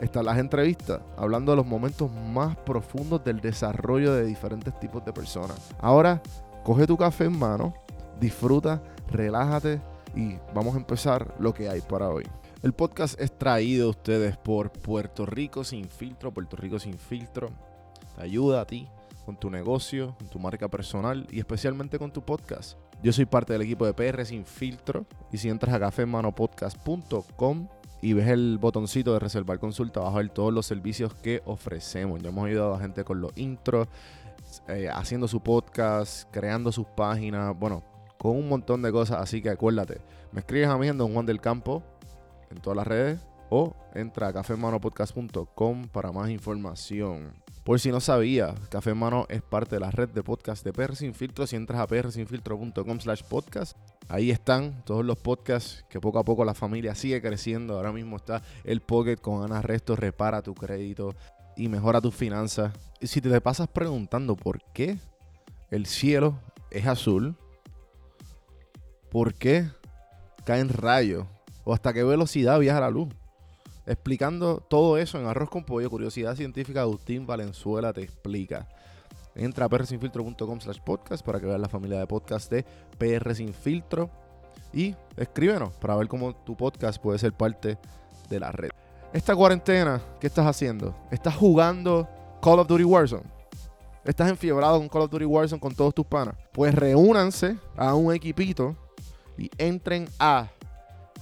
están las entrevistas, hablando de los momentos más profundos del desarrollo de diferentes tipos de personas. Ahora, coge tu café en mano, disfruta, relájate y vamos a empezar lo que hay para hoy. El podcast es traído a ustedes por Puerto Rico Sin Filtro. Puerto Rico Sin Filtro te ayuda a ti con tu negocio, con tu marca personal y especialmente con tu podcast. Yo soy parte del equipo de PR Sin Filtro y si entras a cafemanopodcast.com y ves el botoncito de reservar consulta, vas a ver todos los servicios que ofrecemos. Ya hemos ayudado a gente con los intros, eh, haciendo su podcast, creando sus páginas, bueno, con un montón de cosas. Así que acuérdate, me escribes a mí en Don Juan del Campo en todas las redes o entra a cafemanopodcast.com para más información. Por si no sabía, Café Mano es parte de la red de podcast de PR Sin Filtro. Si entras a prsinfiltro.com slash podcast, ahí están todos los podcasts que poco a poco la familia sigue creciendo. Ahora mismo está el Pocket con Ana Resto, repara tu crédito y mejora tus finanzas. Y si te pasas preguntando por qué el cielo es azul, por qué caen rayos o hasta qué velocidad viaja la luz. Explicando todo eso en Arroz con Pollo, Curiosidad Científica, Agustín Valenzuela te explica. Entra a prsinfiltro.com slash podcast para que veas la familia de podcast de PR Sin Filtro. Y escríbenos para ver cómo tu podcast puede ser parte de la red. Esta cuarentena, ¿qué estás haciendo? ¿Estás jugando Call of Duty Warzone? ¿Estás enfiebrado con Call of Duty Warzone con todos tus panas? Pues reúnanse a un equipito y entren a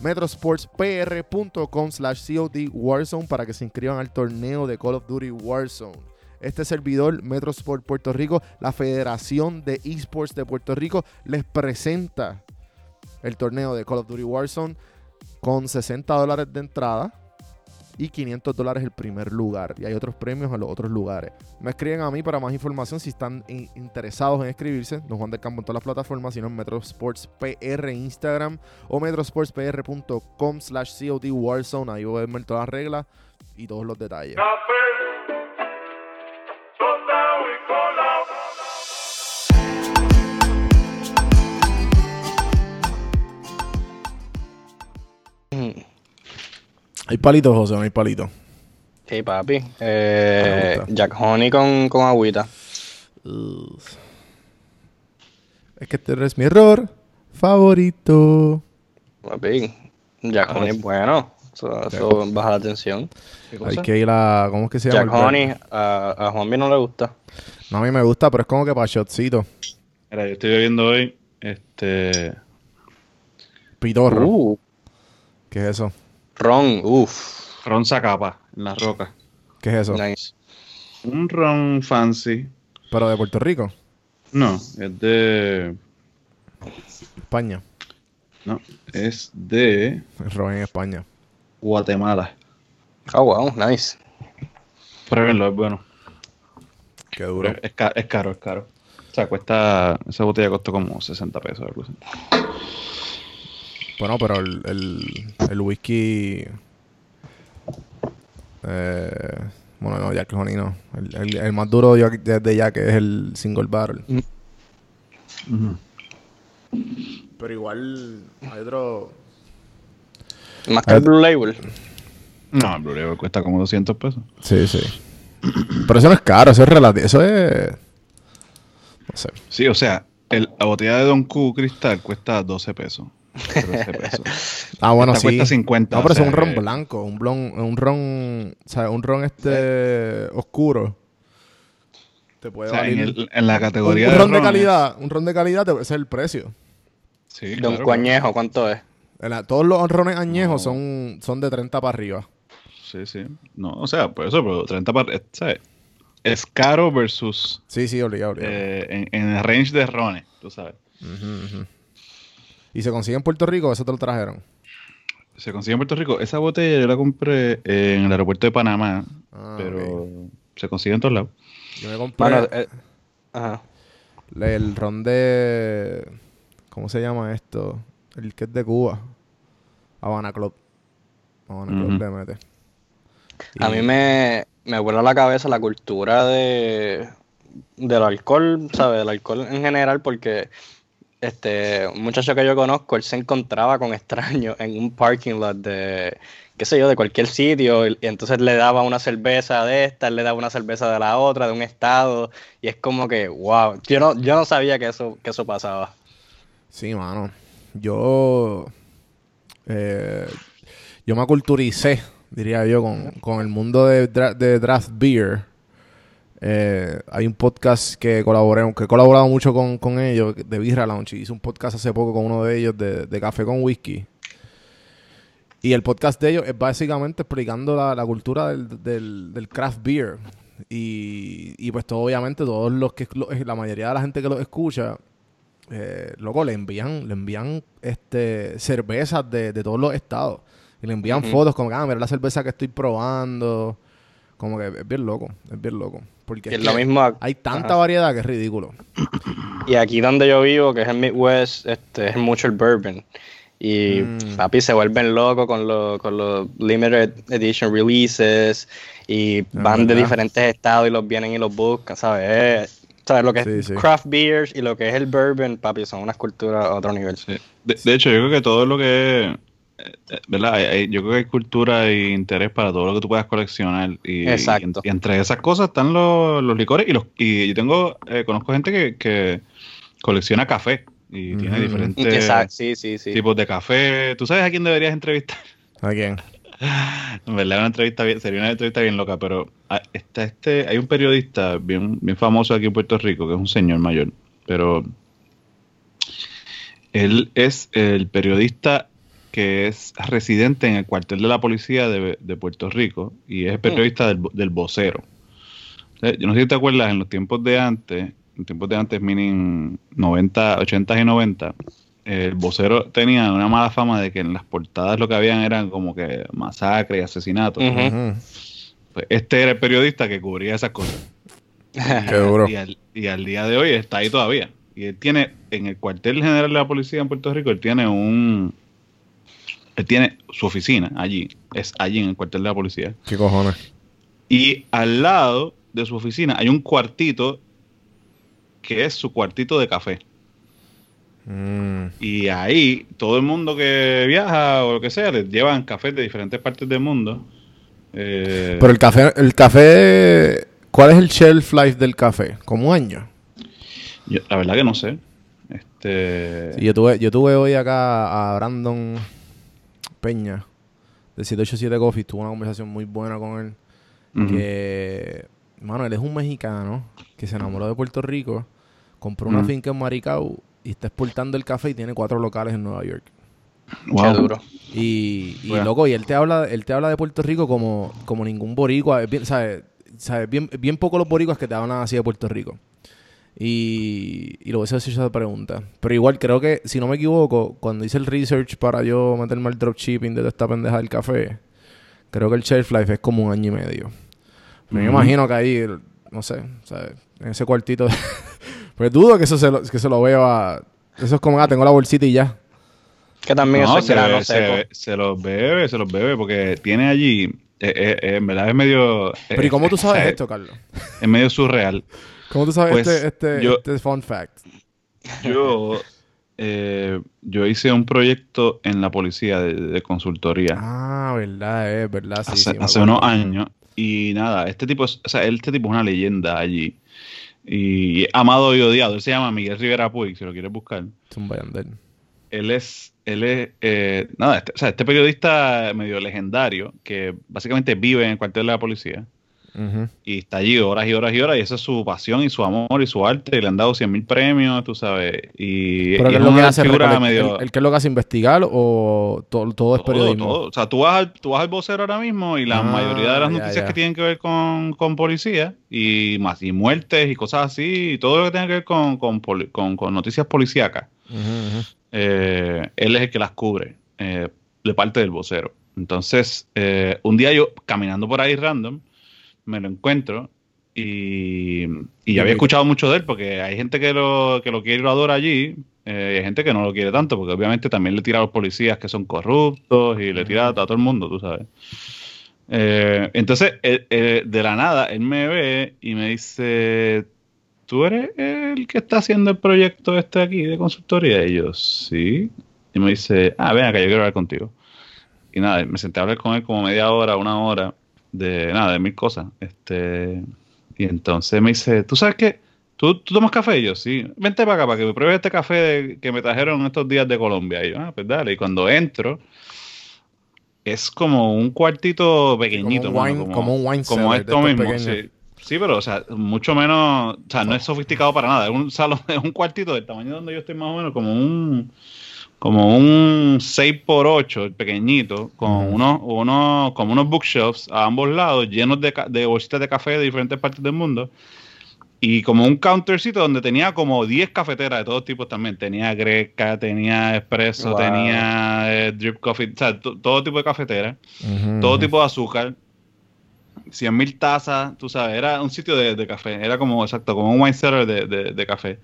metrosportspr.com slash COD Warzone para que se inscriban al torneo de Call of Duty Warzone. Este servidor, Metrosport Puerto Rico, la Federación de Esports de Puerto Rico, les presenta el torneo de Call of Duty Warzone con 60 dólares de entrada y 500 dólares el primer lugar. Y hay otros premios en los otros lugares. Me escriben a mí para más información si están in- interesados en escribirse. Don Juan del Campo en todas las plataformas, sino en Metrosports PR Instagram o metrosportspr.com slash COD Warzone. Ahí voy a ver todas las reglas y todos los detalles. Hay palitos, José, no hay palitos. Sí, papi. Eh. Jack Honey con, con agüita. Es que este es mi error favorito. Papi. Jack Ah, Honey es bueno. Eso, eso baja la tensión. Hay que ir a. ¿Cómo es que se llama? Jack Honey, a, a Juanvi no le gusta. No, a mí me gusta, pero es como que para shotcito. Mira, yo estoy bebiendo hoy este Pitorro. Uh, ¿Qué es eso? Ron, uff. ron Zacapa en las rocas. ¿Qué es eso? Nice. Un ron fancy. Pero de Puerto Rico, No, es de. España. No, es de ron en España. Guatemala. Oh, wow, nice. Pruébenlo, es bueno. Qué duro. Es, ca- es caro, es caro. O sea, cuesta. Esa botella costó como 60 pesos. algo así. Bueno, pero el, el, el whisky. Eh, bueno, no, Jack Honey no. El, el- el más duro de Jack- de, Jack es el single barrel. Pero igual hay otro. Más que el Blue Label. No, el Blue Label cuesta como 200 pesos. Sí, sí. Pero eso no es caro, eso es relativo. Eso es. No sé. Sí, o sea, el- la botella de Don Q Cristal cuesta 12 pesos. 13 pesos. Ah, bueno, Esta sí. cuesta 50, No, pero o eso es un ron que- blanco, un blon, un ron, o sea, un ron este oscuro. Te O puede en, valer- el- en la categoría un de ron de calidad, un ron de calidad te- ese es el precio. Sí, Don claro, Cuañejo, ¿cuánto es? En la- todos los rones añejos No. son, son de 30 para arriba. Sí, sí. No, o sea, por eso, pero 30 par- eh, ¿sabes? Es caro versus Sí, sí, obligado, obligado. eh, en, en el range de rones, tú sabes. Ujú, ujú. ¿Y se consigue en Puerto Rico eso te lo trajeron? Se consigue en Puerto Rico. Esa botella yo la compré en el aeropuerto de Panamá, Ah, pero se consigue en todos lados. Yo me compré Bueno, eh, ajá. el ron de... ¿Cómo se llama esto? El que es de Cuba. Habana Club. Habana Club le mete. A mí me, me vuela la cabeza la cultura de del alcohol, ¿sabes? Del alcohol en general, porque este un muchacho que yo conozco, él se encontraba con extraños en un parking lot de, qué sé yo, de cualquier sitio, y, entonces le daba una cerveza de esta, él le daba una cerveza de la otra, de un estado, y es como que, wow, yo no, yo no sabía que eso, que eso pasaba. Sí, mano. Yo. eh, yo me aculturicé, diría yo, con, con el mundo de, de draft beer. Eh, hay un podcast que colaboré, que he colaborado mucho con, con ellos, de Birra Lounge. Hice un podcast hace poco con uno de ellos de, de café con whisky. Y el podcast de ellos es básicamente explicando la, la cultura del, del- del craft beer. Y, y pues todo, obviamente todos los que, lo- la mayoría de la gente que lo escucha, eh, loco, le envían, le envían este cervezas de, de todos los estados. Y le envían fotos como que, ah, mira la cerveza que estoy probando. Como que es bien loco, es bien loco. Porque es es lo que mismo ac- hay tanta Ajá. variedad que es ridículo. Y aquí donde yo vivo, que es el Midwest, este, es mucho el bourbon. Y Mm. papi se vuelven locos con los con los limited edition releases y van de diferentes estados y los vienen y los buscan, ¿sabes? ¿Sabes? Lo que Sí, es sí. craft beers y lo que es el bourbon, papi, son unas culturas a otro nivel. Sí. De, de hecho, yo creo que todo lo que es, ¿verdad? Yo creo que hay cultura e interés para todo lo que tú puedas coleccionar. Y, Exacto. y entre esas cosas están los, los licores y los y yo tengo, eh, conozco gente que, que colecciona café y tiene diferentes Exacto, sí, sí, sí. tipos de café. ¿Tú sabes a quién deberías entrevistar? ¿A quién? En verdad, una entrevista bien, sería una entrevista bien loca, pero ah, está este, hay un periodista bien, bien famoso aquí en Puerto Rico, que es un señor mayor, pero él es el periodista que es residente en el cuartel de la policía de, de Puerto Rico y es el periodista del, del vocero. Yo no sé si te acuerdas, en los tiempos de antes, en tiempos de antes, meaning 90, 80 y 90, el vocero tenía una mala fama de que en las portadas lo que habían eran como que masacres y asesinatos. Pues este era el periodista que cubría esas cosas. Qué duro. Y al, y al día de hoy está ahí todavía. Y él tiene, en el cuartel general de la policía en Puerto Rico, él tiene un... Él tiene su oficina allí, es allí en el cuartel de la policía. ¿Qué cojones? Y al lado de su oficina hay un cuartito que es su cuartito de café. Mm. Y ahí todo el mundo que viaja o lo que sea, les llevan cafés de diferentes partes del mundo. Eh, Pero el café, el café, ¿cuál es el shelf life del café? ¿Como un año? yo- la verdad que no sé. Este, Sí, yo tuve, yo tuve hoy acá a Brandon Peña de 787 Coffee, tuve una conversación muy buena con él. Que, mano, él es un mexicano que se enamoró de Puerto Rico, compró una finca en Maricao y está exportando el café y tiene cuatro locales en Nueva York. Wow. Qué duro. Y, y Bueno. loco, y él te habla, él te habla de Puerto Rico como, como ningún boricua. Es bien, ¿sabes? ¿sabes? Bien, bien pocos los boricuas que te hablan así de Puerto Rico. Y, y lo voy a hacer esa pregunta. Pero igual creo que, si no me equivoco, cuando hice el research para yo meterme al dropshipping de esta pendeja del café, creo que el shelf life es como un año y medio. Pero Ujú. imagino que ahí, no sé, ¿sabes? En ese cuartito. pues dudo que eso se lo, que se lo beba. Eso es como, ah, tengo la bolsita y ya. Que también No, eso es se, grano se- seco. se los bebe, se los bebe, porque tiene allí, eh, eh, eh, en verdad es medio... Pero ¿y cómo tú sabes eh, esto, Carlos? Es medio surreal. ¿Cómo tú sabes Pues, este, este, yo- este fun fact? Yo, eh, yo hice un proyecto en la policía de, de consultoría Ah, verdad, es verdad, sí, hace, sí, hace unos años. Y nada, este tipo, es, o sea, este tipo es una leyenda allí. Y amado y odiado. Él se llama Miguel Rivera Puig, si lo quieres buscar. Es un Bayandel. Él es, él es, eh, nada, este, o sea, este periodista medio legendario que básicamente vive en el cuartel de la policía Y está allí horas y horas y horas y esa es su pasión y su amor y su arte y le han dado 100 mil premios, tú sabes. Y, Pero y ¿qué es lo que hace? figura Recolectar- medio... ¿El, el qué es lo que hace? ¿Investigar o todo, todo es periodismo? todo. O sea, tú vas, al, tú vas al vocero ahora mismo y la Ah, mayoría de las ya, noticias ya. que tienen que ver con, con policía y más y muertes y cosas así y todo lo que tenga que ver con, con, poli- con- con noticias policíacas, eh, él es el que las cubre. Eh, de parte del vocero. Entonces, eh, un día yo caminando por ahí random, me lo encuentro y, y ya había escuchado mucho de él porque hay gente que lo, que lo quiere y lo adora allí, eh, y hay gente que no lo quiere tanto porque obviamente también le tira a los policías que son corruptos y le tira a todo el mundo, tú sabes. Eh, entonces, eh, eh, de la nada, él me ve y me dice, ¿tú eres el que está haciendo el proyecto este aquí de consultoría? Y yo, sí. Y me dice, ah, ven acá, yo quiero hablar contigo. Y nada, me senté a hablar con él como media hora, una hora, de nada, de mil cosas. Este, y entonces me dice, ¿tú sabes qué? ¿Tú, ¿Tú tomas café? Y yo, sí. Vente para acá para que me pruebes este café de- que me trajeron estos días de Colombia. Y yo, ah, pues dale. Y cuando entro, es como un cuartito pequeñito. Como un mano, wine- como un wine como esto mismo, sí. Sí, pero, o sea, mucho menos, o sea, no es sofisticado para nada. Es un salón, es un cuartito del tamaño donde yo estoy más o menos, como un, como un 6x8, pequeñito, con unos, unos, como unos bookshelves a ambos lados, llenos de, de bolsitas de café de diferentes partes del mundo. Y como un countercito donde tenía como 10 cafeteras de todos tipos también. Tenía greca, tenía espresso, Wow. tenía eh, drip coffee, o sea, to- todo tipo de cafetera, Ujú, todo tipo de azúcar. 100 mil tazas, tú sabes, era un sitio de, de café, era como, exacto, como un wine cellar de, de- de café.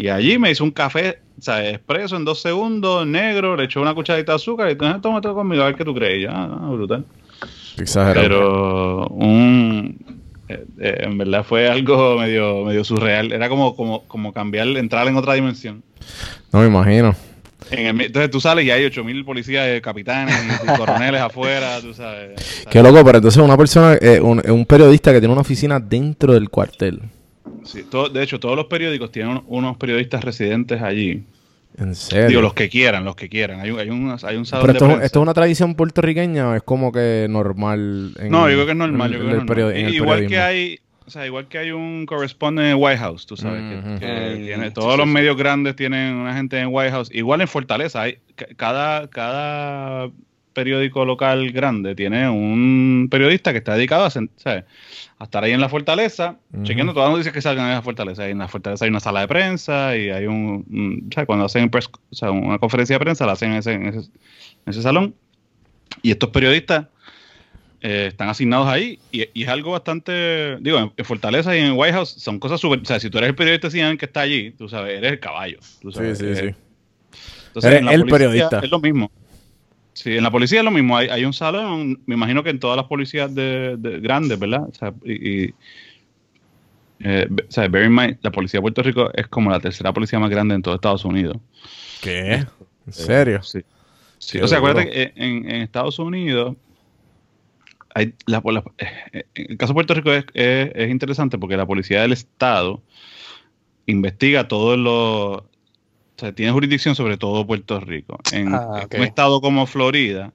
Y allí me hizo un café, sea, expreso en dos segundos, negro, le echó una cucharadita de azúcar y entonces tómate conmigo a ver qué tú crees. Y yo, ah, ah, brutal. Exagerado. Pero un, eh, eh, en verdad fue algo medio, medio surreal. Era como, como, como cambiar, entrar en otra dimensión. No me imagino. En el- entonces tú sales y hay 8000 policías, eh, capitanes y, coroneles afuera, tú sabes. Qué loco, pero entonces una persona, eh, un, un periodista que tiene una oficina dentro del cuartel. Sí, todo- de hecho, todos los periódicos tienen un- unos periodistas residentes allí. En serio. Digo, los que quieran, los que quieran. Hay un, hay un, hay un salón pero de esto, es- prensa. esto es una tradición puertorriqueña o es como que normal. En, No, yo creo que es normal. en- yo creo que es normal. periodi- en el igual que hay, o sea, igual que hay un correspondent en White House, tú sabes, que- tiene, sí, todos sí, los sí. medios grandes tienen una gente en White House. Igual en Fortaleza, hay ca- cada, cada periódico local grande tiene un periodista que está dedicado a, sen- ¿sabes? a estar ahí en la fortaleza, Ujú. chequeando todas las noticias que salgan en la fortaleza. Ahí en la fortaleza hay una sala de prensa y hay un. Cuando hacen press- o sea, una conferencia de prensa, la hacen en ese, en ese, en ese salón. Y estos periodistas eh, están asignados ahí y, y es algo bastante, digo, en, en Fortaleza y en White House son cosas súper, o sea, si tú eres el periodista CNN que está allí, tú sabes, eres el caballo. Tú Sí, sabes, sí, eh, sí. entonces, Eres en la el policía periodista. Es lo mismo. Sí, en la policía es lo mismo. Hay, hay un salón, me imagino que en todas las policías de, de- grandes, ¿verdad? O sea, y, y, eh, be- o sea, bear in mind, la policía de Puerto Rico es como la tercera policía más grande en todo Estados Unidos. ¿Qué? ¿En serio? Sí. Sí, o sea, duro. acuérdate que en, en Estados Unidos hay la, la- eh, el caso de Puerto Rico es, es- es interesante porque la policía del estado investiga todos los o sea, tiene jurisdicción sobre todo Puerto Rico. En, Ah, en un estado como Florida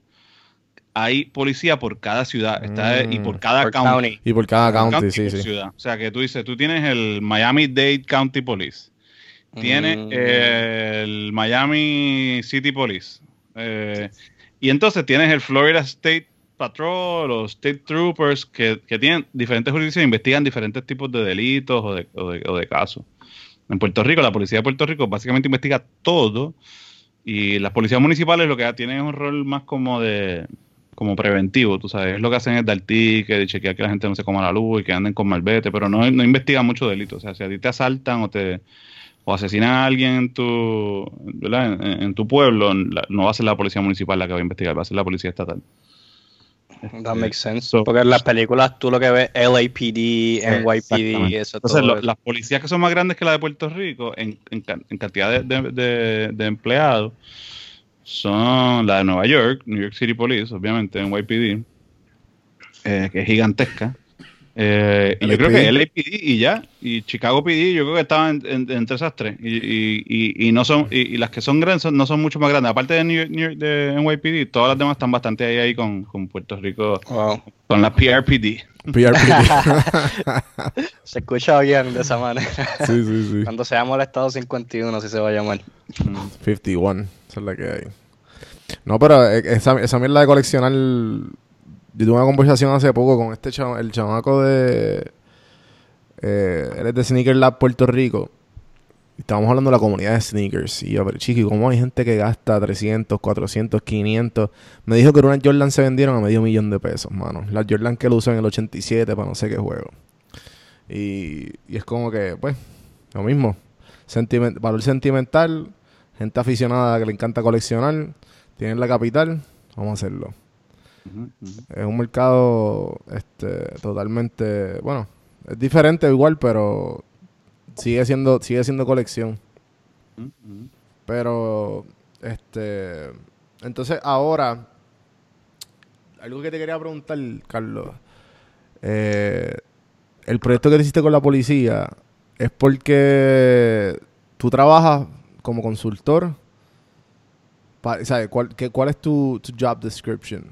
hay policía por cada ciudad está, Mm. y por cada Por county. county. Y por cada county, County sí, por sí. ciudad. O sea, que tú dices, tú tienes el Miami-Dade County Police. Tiene Mm. el Miami City Police. Eh, y entonces tienes el Florida State Patrol o State Troopers que, que tienen diferentes jurisdicciones, investigan diferentes tipos de delitos o de, o de- o de casos. En Puerto Rico, la policía de Puerto Rico básicamente investiga todo y las policías municipales lo que tienen es un rol más como de como preventivo, tú sabes, lo que hacen es dar ticket y chequear que la gente no se coma la luz y que anden con malvete, pero no, no investigan mucho delito. O sea, si a ti te asaltan o te o asesinan a alguien en tu, ¿verdad? En, tu pueblo, no va a ser la policía municipal la que va a investigar, va a ser la policía estatal. That makes sense. So- Porque en las películas tú lo que ves LAPD, NYPD, eso Entonces, todo. lo- las policías que son más grandes que la de Puerto Rico, en, en can- en cantidad de, de- de- de empleados, son la de Nueva York, New York City Police, obviamente, NYPD, eh, que es gigantesca. Eh, y yo creo que LAPD y ya, y Chicago PD, yo creo que estaban en- en- entre esas tres. Y, y- y- y no son, y, y las que son grandes son- no son mucho más grandes. Aparte de, New York, New York- de NYPD, todas las demás están bastante ahí, ahí con, con Puerto Rico, Wow. con la PRPD. PRPD. Se escucha bien de esa manera. sí, sí, sí. Cuando se llama el Estado 51, así se va a llamar. Mm. 51. Esa es la que hay. No, pero eh, esa, esa mierda de coleccionar. Yo tuve una conversación hace poco con este el chamaco de. Eh, de Sneaker Lab Puerto Rico. Estábamos hablando de la comunidad de sneakers. Y yo, pero chiqui, ¿cómo hay gente que gasta 300, 400, 500? Me dijo que unas Jordan se vendieron a medio millón de pesos, mano. Las Jordan que lo usó en el 87 para no sé qué juego. Y, y es como que, pues, lo mismo. Valor sentimental, gente aficionada que le encanta coleccionar, tienen la capital, vamos a hacerlo. Es un mercado este, totalmente, bueno, es diferente igual, pero sigue siendo, sigue siendo colección. Pero, este, entonces ahora, algo que te quería preguntar, Carlos, eh, el proyecto que te hiciste con la policía es porque tú trabajas como consultor. Pa- ¿sabes? ¿Cuál, qué- ¿Cuál es tu, tu job description?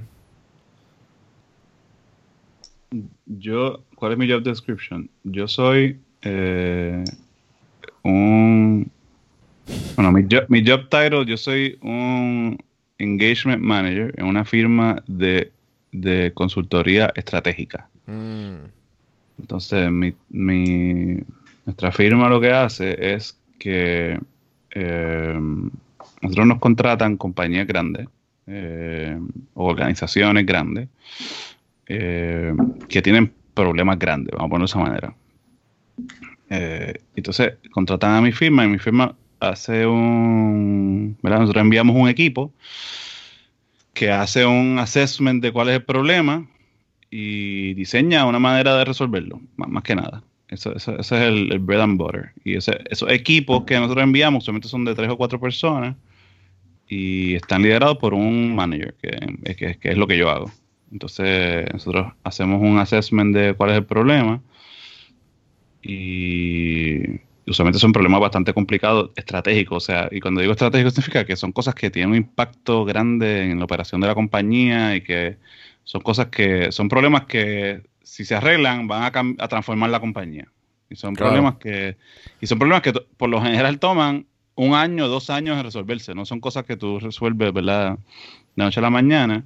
Yo, ¿cuál es mi job description? Yo soy eh, un... Bueno, mi job, mi job title, yo soy un engagement manager en una firma de, de consultoría estratégica. Mm, Entonces, mi, mi- nuestra firma lo que hace es que eh, nosotros nos contratan compañías grandes eh, o organizaciones grandes eh, que tienen problemas grandes, vamos a ponerlo de esa manera. Eh, entonces, contratan a mi firma y mi firma hace un... ¿verdad? Nosotros enviamos un equipo que hace un assessment de cuál es el problema y diseña una manera de resolverlo, más, que nada. Eso, es el, bread and butter. Y esos equipos que nosotros enviamos solamente son de tres o cuatro personas y están liderados por un manager, que- que es lo que yo hago. Entonces, nosotros hacemos un assessment de cuál es el problema y usualmente son problemas bastante complicados, estratégicos. O sea, y cuando digo estratégico significa que son cosas que tienen un impacto grande en la operación de la compañía y que son cosas que son problemas que si se arreglan van a, a transformar la compañía. Y son Claro. problemas que y son problemas que por lo general toman un año, dos años en resolverse. No son cosas que tú resuelves, ¿verdad? De noche a la mañana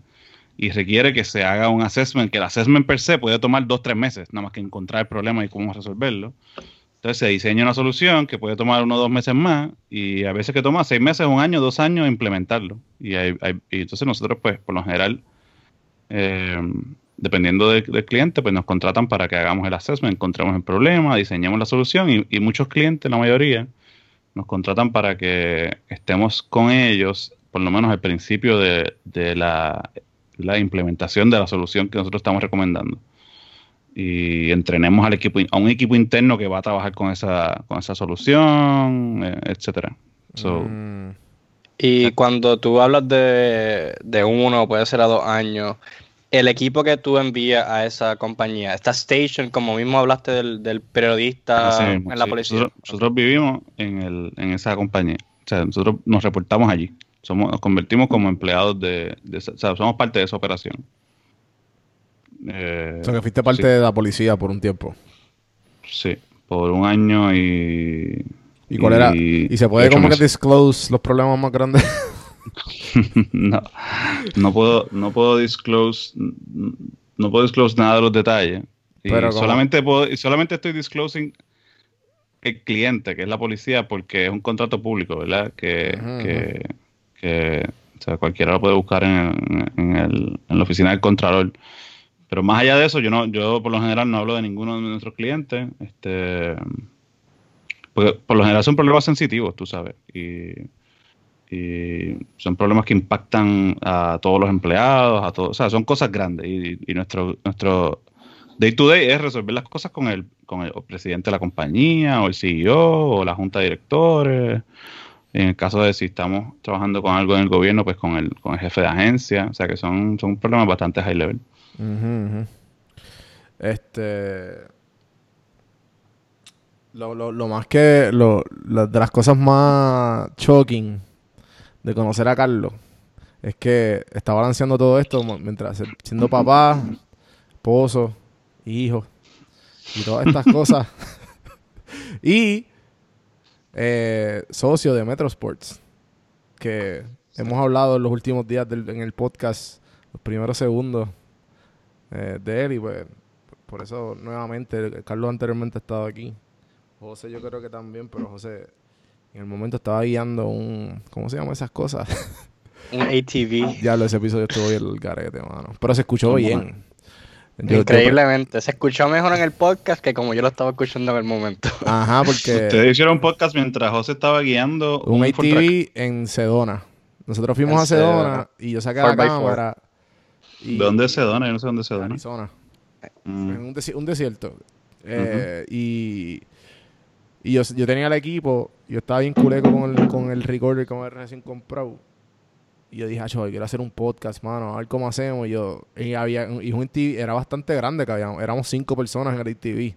y requiere que se haga un assessment, que el assessment per se puede tomar dos, tres meses, nada más que encontrar el problema y cómo resolverlo. Entonces se diseña una solución que puede tomar uno o dos meses más y a veces que toma seis meses, un año, dos años implementarlo. Y, entonces nosotros, pues, por lo general, eh, dependiendo de- del cliente, pues nos contratan para que hagamos el assessment, encontremos el problema, diseñemos la solución y, y muchos clientes, la mayoría, nos contratan para que estemos con ellos, por lo menos al principio de, de la, la implementación de la solución que nosotros estamos recomendando. Y entrenemos al equipo, a un equipo interno que va a trabajar con esa, con esa solución, eh, etcétera. So, mm, Y cuando tú hablas de, de uno, puede ser a dos años, el equipo que tú envías a esa compañía, esta station, como mismo hablaste del, del periodista en la sí. policía. Nosotros, nosotros vivimos en, el, en esa compañía. O sea, nosotros nos reportamos allí. Somos, nos convertimos como empleados de, de o sea, somos parte de esa operación. Eh, o sea, que fuiste parte sí, de la policía por un tiempo. sí, por un año y... ¿Y cuál era? ¿Y se puede como que disclose los problemas más grandes? no, no puedo, no puedo disclose, no puedo disclose nada de los detalles. Y Pero solamente puedo, y solamente estoy disclosing el cliente, que es la policía, porque es un contrato público, ¿verdad? Que, que, o sea, cualquiera lo puede buscar en, en el- en la oficina del contralor. Pero más allá de eso, yo no, yo por lo general no hablo de ninguno de nuestros clientes. Este, por lo general son problemas sensitivos, tú sabes. Y, y son problemas que impactan a todos los empleados, a todos, o sea, son cosas grandes y, y nuestro nuestro day to day es resolver las cosas con el con el presidente de la compañía o el CEO o la junta de directores. En el caso de si estamos trabajando con algo en el gobierno, pues con el con el jefe de agencia, o sea, que son son problemas bastante high level. Este. Lo, lo, más que. Lo, de las cosas más shocking de conocer a Carlos es que está balanceando todo esto mientras siendo papá, esposo, hijo y todas estas cosas. y eh, socio de Metro Sports, que hemos hablado en los últimos días del- en el podcast, los primeros segundos eh, de él y pues por eso nuevamente Carlos anteriormente ha estado aquí José yo creo que también pero José En el momento estaba guiando un. ¿Cómo se llaman esas cosas? Un ATV. Diablo, ese episodio estuvo bien el garete, mano. Pero se escuchó ¿Cómo bien. Yo- yo- Increíblemente. Se escuchó mejor en el podcast que como yo lo estaba escuchando en el momento. ajá, porque. Ustedes hicieron un podcast mientras José estaba guiando un Track. ATV en Sedona. Nosotros fuimos En a Sedona, Sedona. y yo saqué la 4x4. cámara. y- ¿Dónde es Sedona? Yo no sé dónde es Sedona. Arizona. Mm. En un, desi- un desierto. Eh, Y, y yo, yo tenía el equipo, yo estaba bien culeco con el, con el recorder, con el recién comprado. Y yo dije, ah, quiero hacer un podcast, mano, a ver cómo hacemos. Y yo, y había, y un ATV era bastante grande, que habíamos, éramos cinco personas en el ATV.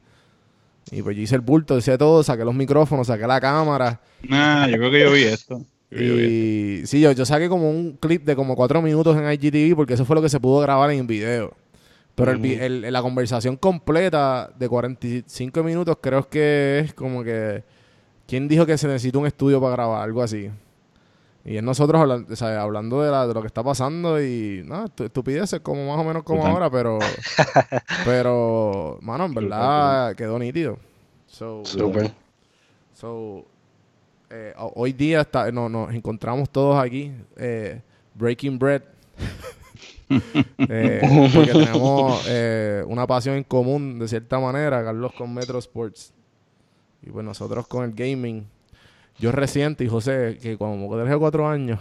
Y pues yo hice el bulto, hice todo, saqué los micrófonos, saqué la cámara. Ah, yo creo que yo vi esto. Yo vi esto. Y sí, yo, yo saqué como un clip de como cuatro minutos en IGTV porque eso fue lo que se pudo grabar en video. Pero el- la conversación completa de 45 minutos creo que es como que... ¿Quién dijo que se necesita un estudio para grabar? Algo así. Y es nosotros hablan- o sea, hablando de, la- de lo que está pasando y... No, estu- estupideces como más o menos como ahora, pero... pero, mano, en verdad quedó nítido. So, Súper. So, eh, ho- hoy día está, no, nos encontramos todos aquí, eh, breaking bread, Eh, porque tenemos una pasión en común de cierta manera, Carlos con Metro Sports y pues nosotros con el gaming. Yo reciente y José, que como tres o cuatro años,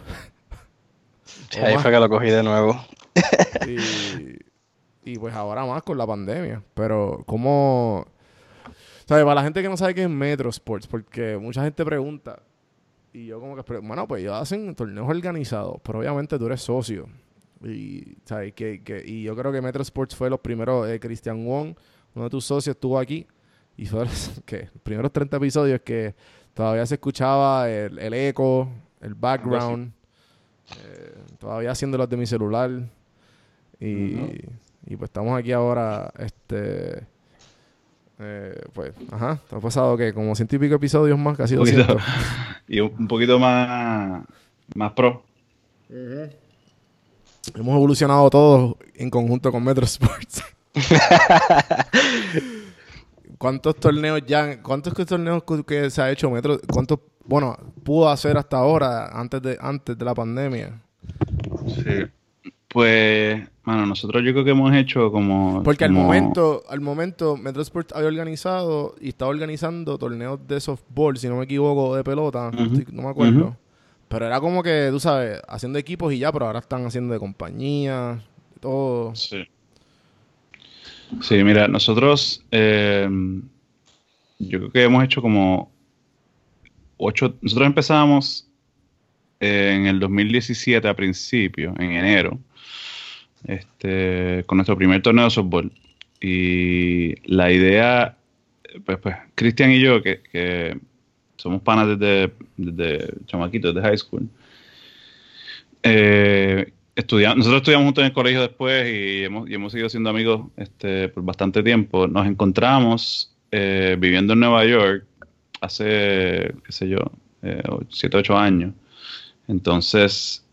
Sí, ahí fue que lo cogí de nuevo. y, y pues ahora más con la pandemia. Pero, ¿cómo...? ¿Sabes? Para la gente que no sabe qué es Metro Sports, porque mucha gente pregunta, y yo como que, bueno, pues ellos hacen torneos organizados, pero obviamente tú eres socio. Y, ¿sabes? Que, que, y yo creo que Metro Sports fue los primeros, eh, Christian Wong, uno de tus socios, estuvo aquí, y fue los, los primeros 30 episodios que todavía se escuchaba el, el eco, el background, eh, todavía haciendo los de mi celular. Y, y pues estamos aquí ahora, este... eh, pues, ajá, te ha pasado que como ciento y pico episodios más, casi Un poquito. 200. Y un, un poquito más, más pro. Hemos evolucionado todos en conjunto con Metro Sports. ¿Cuántos torneos ya, cuántos torneos que- se ha hecho Metro, cuántos, bueno, pudo hacer hasta ahora, antes de, antes de la pandemia? Sí. Pues, mano, nosotros yo creo que hemos hecho como... Porque al momento, al momento, Metro Sports había organizado y estaba organizando torneos de softball, si no me equivoco, de pelota, no, Ujú, estoy- no me acuerdo. Pero era como que, tú sabes, haciendo equipos y ya, pero ahora están haciendo de compañía, todo. Sí. Sí, mira, nosotros eh, yo creo que hemos hecho como ocho, nosotros empezamos eh, en el 2017 a principio, en enero, este, con nuestro primer torneo de softball. Y la idea, pues, pues, Cristian y yo, que, somos panas desde, desde chamaquitos, desde high school, eh, estudia- nosotros estudiamos juntos en el colegio después y hemos, y hemos seguido siendo amigos este, por bastante tiempo. Nos encontramos eh, viviendo en Nueva York hace, qué sé yo, 7, 8 años. Entonces,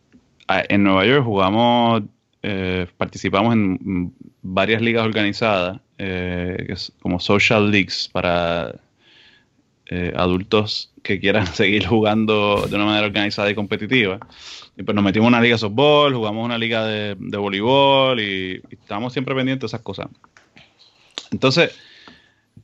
en Nueva York jugamos, eh, participamos en varias ligas organizadas, eh, como social leagues para eh, adultos que quieran seguir jugando de una manera organizada y competitiva. Y pues nos metimos en una liga de softball, jugamos una liga de, de voleibol y, y estábamos siempre pendientes de esas cosas. Entonces,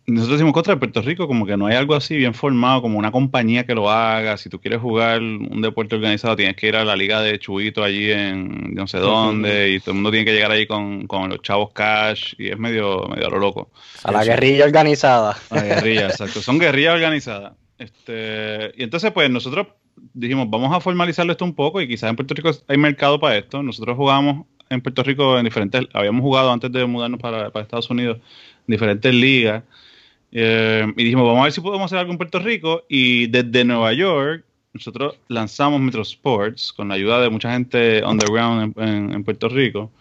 nosotros decimos contra de Puerto Rico, como que no hay algo así bien formado, como una compañía que lo haga. Si tú quieres jugar un deporte organizado, tienes que ir a la liga de Chuito allí en no sé dónde, y todo el mundo tiene que llegar ahí con, con los chavos cash, y es medio, medio a lo loco. A la guerrilla organizada. La guerrilla, exacto. Son guerrillas organizadas. Este, y entonces, pues nosotros dijimos, vamos a formalizarlo esto un poco y quizás en Puerto Rico hay mercado para esto. Nosotros jugamos en Puerto Rico en diferentes, habíamos jugado antes de mudarnos para, para Estados Unidos en diferentes ligas. Eh, y dijimos, vamos a ver si podemos hacer algo en Puerto Rico. Y desde Nueva York, nosotros lanzamos Metro Sports con la ayuda de mucha gente underground en, en- en Puerto Rico.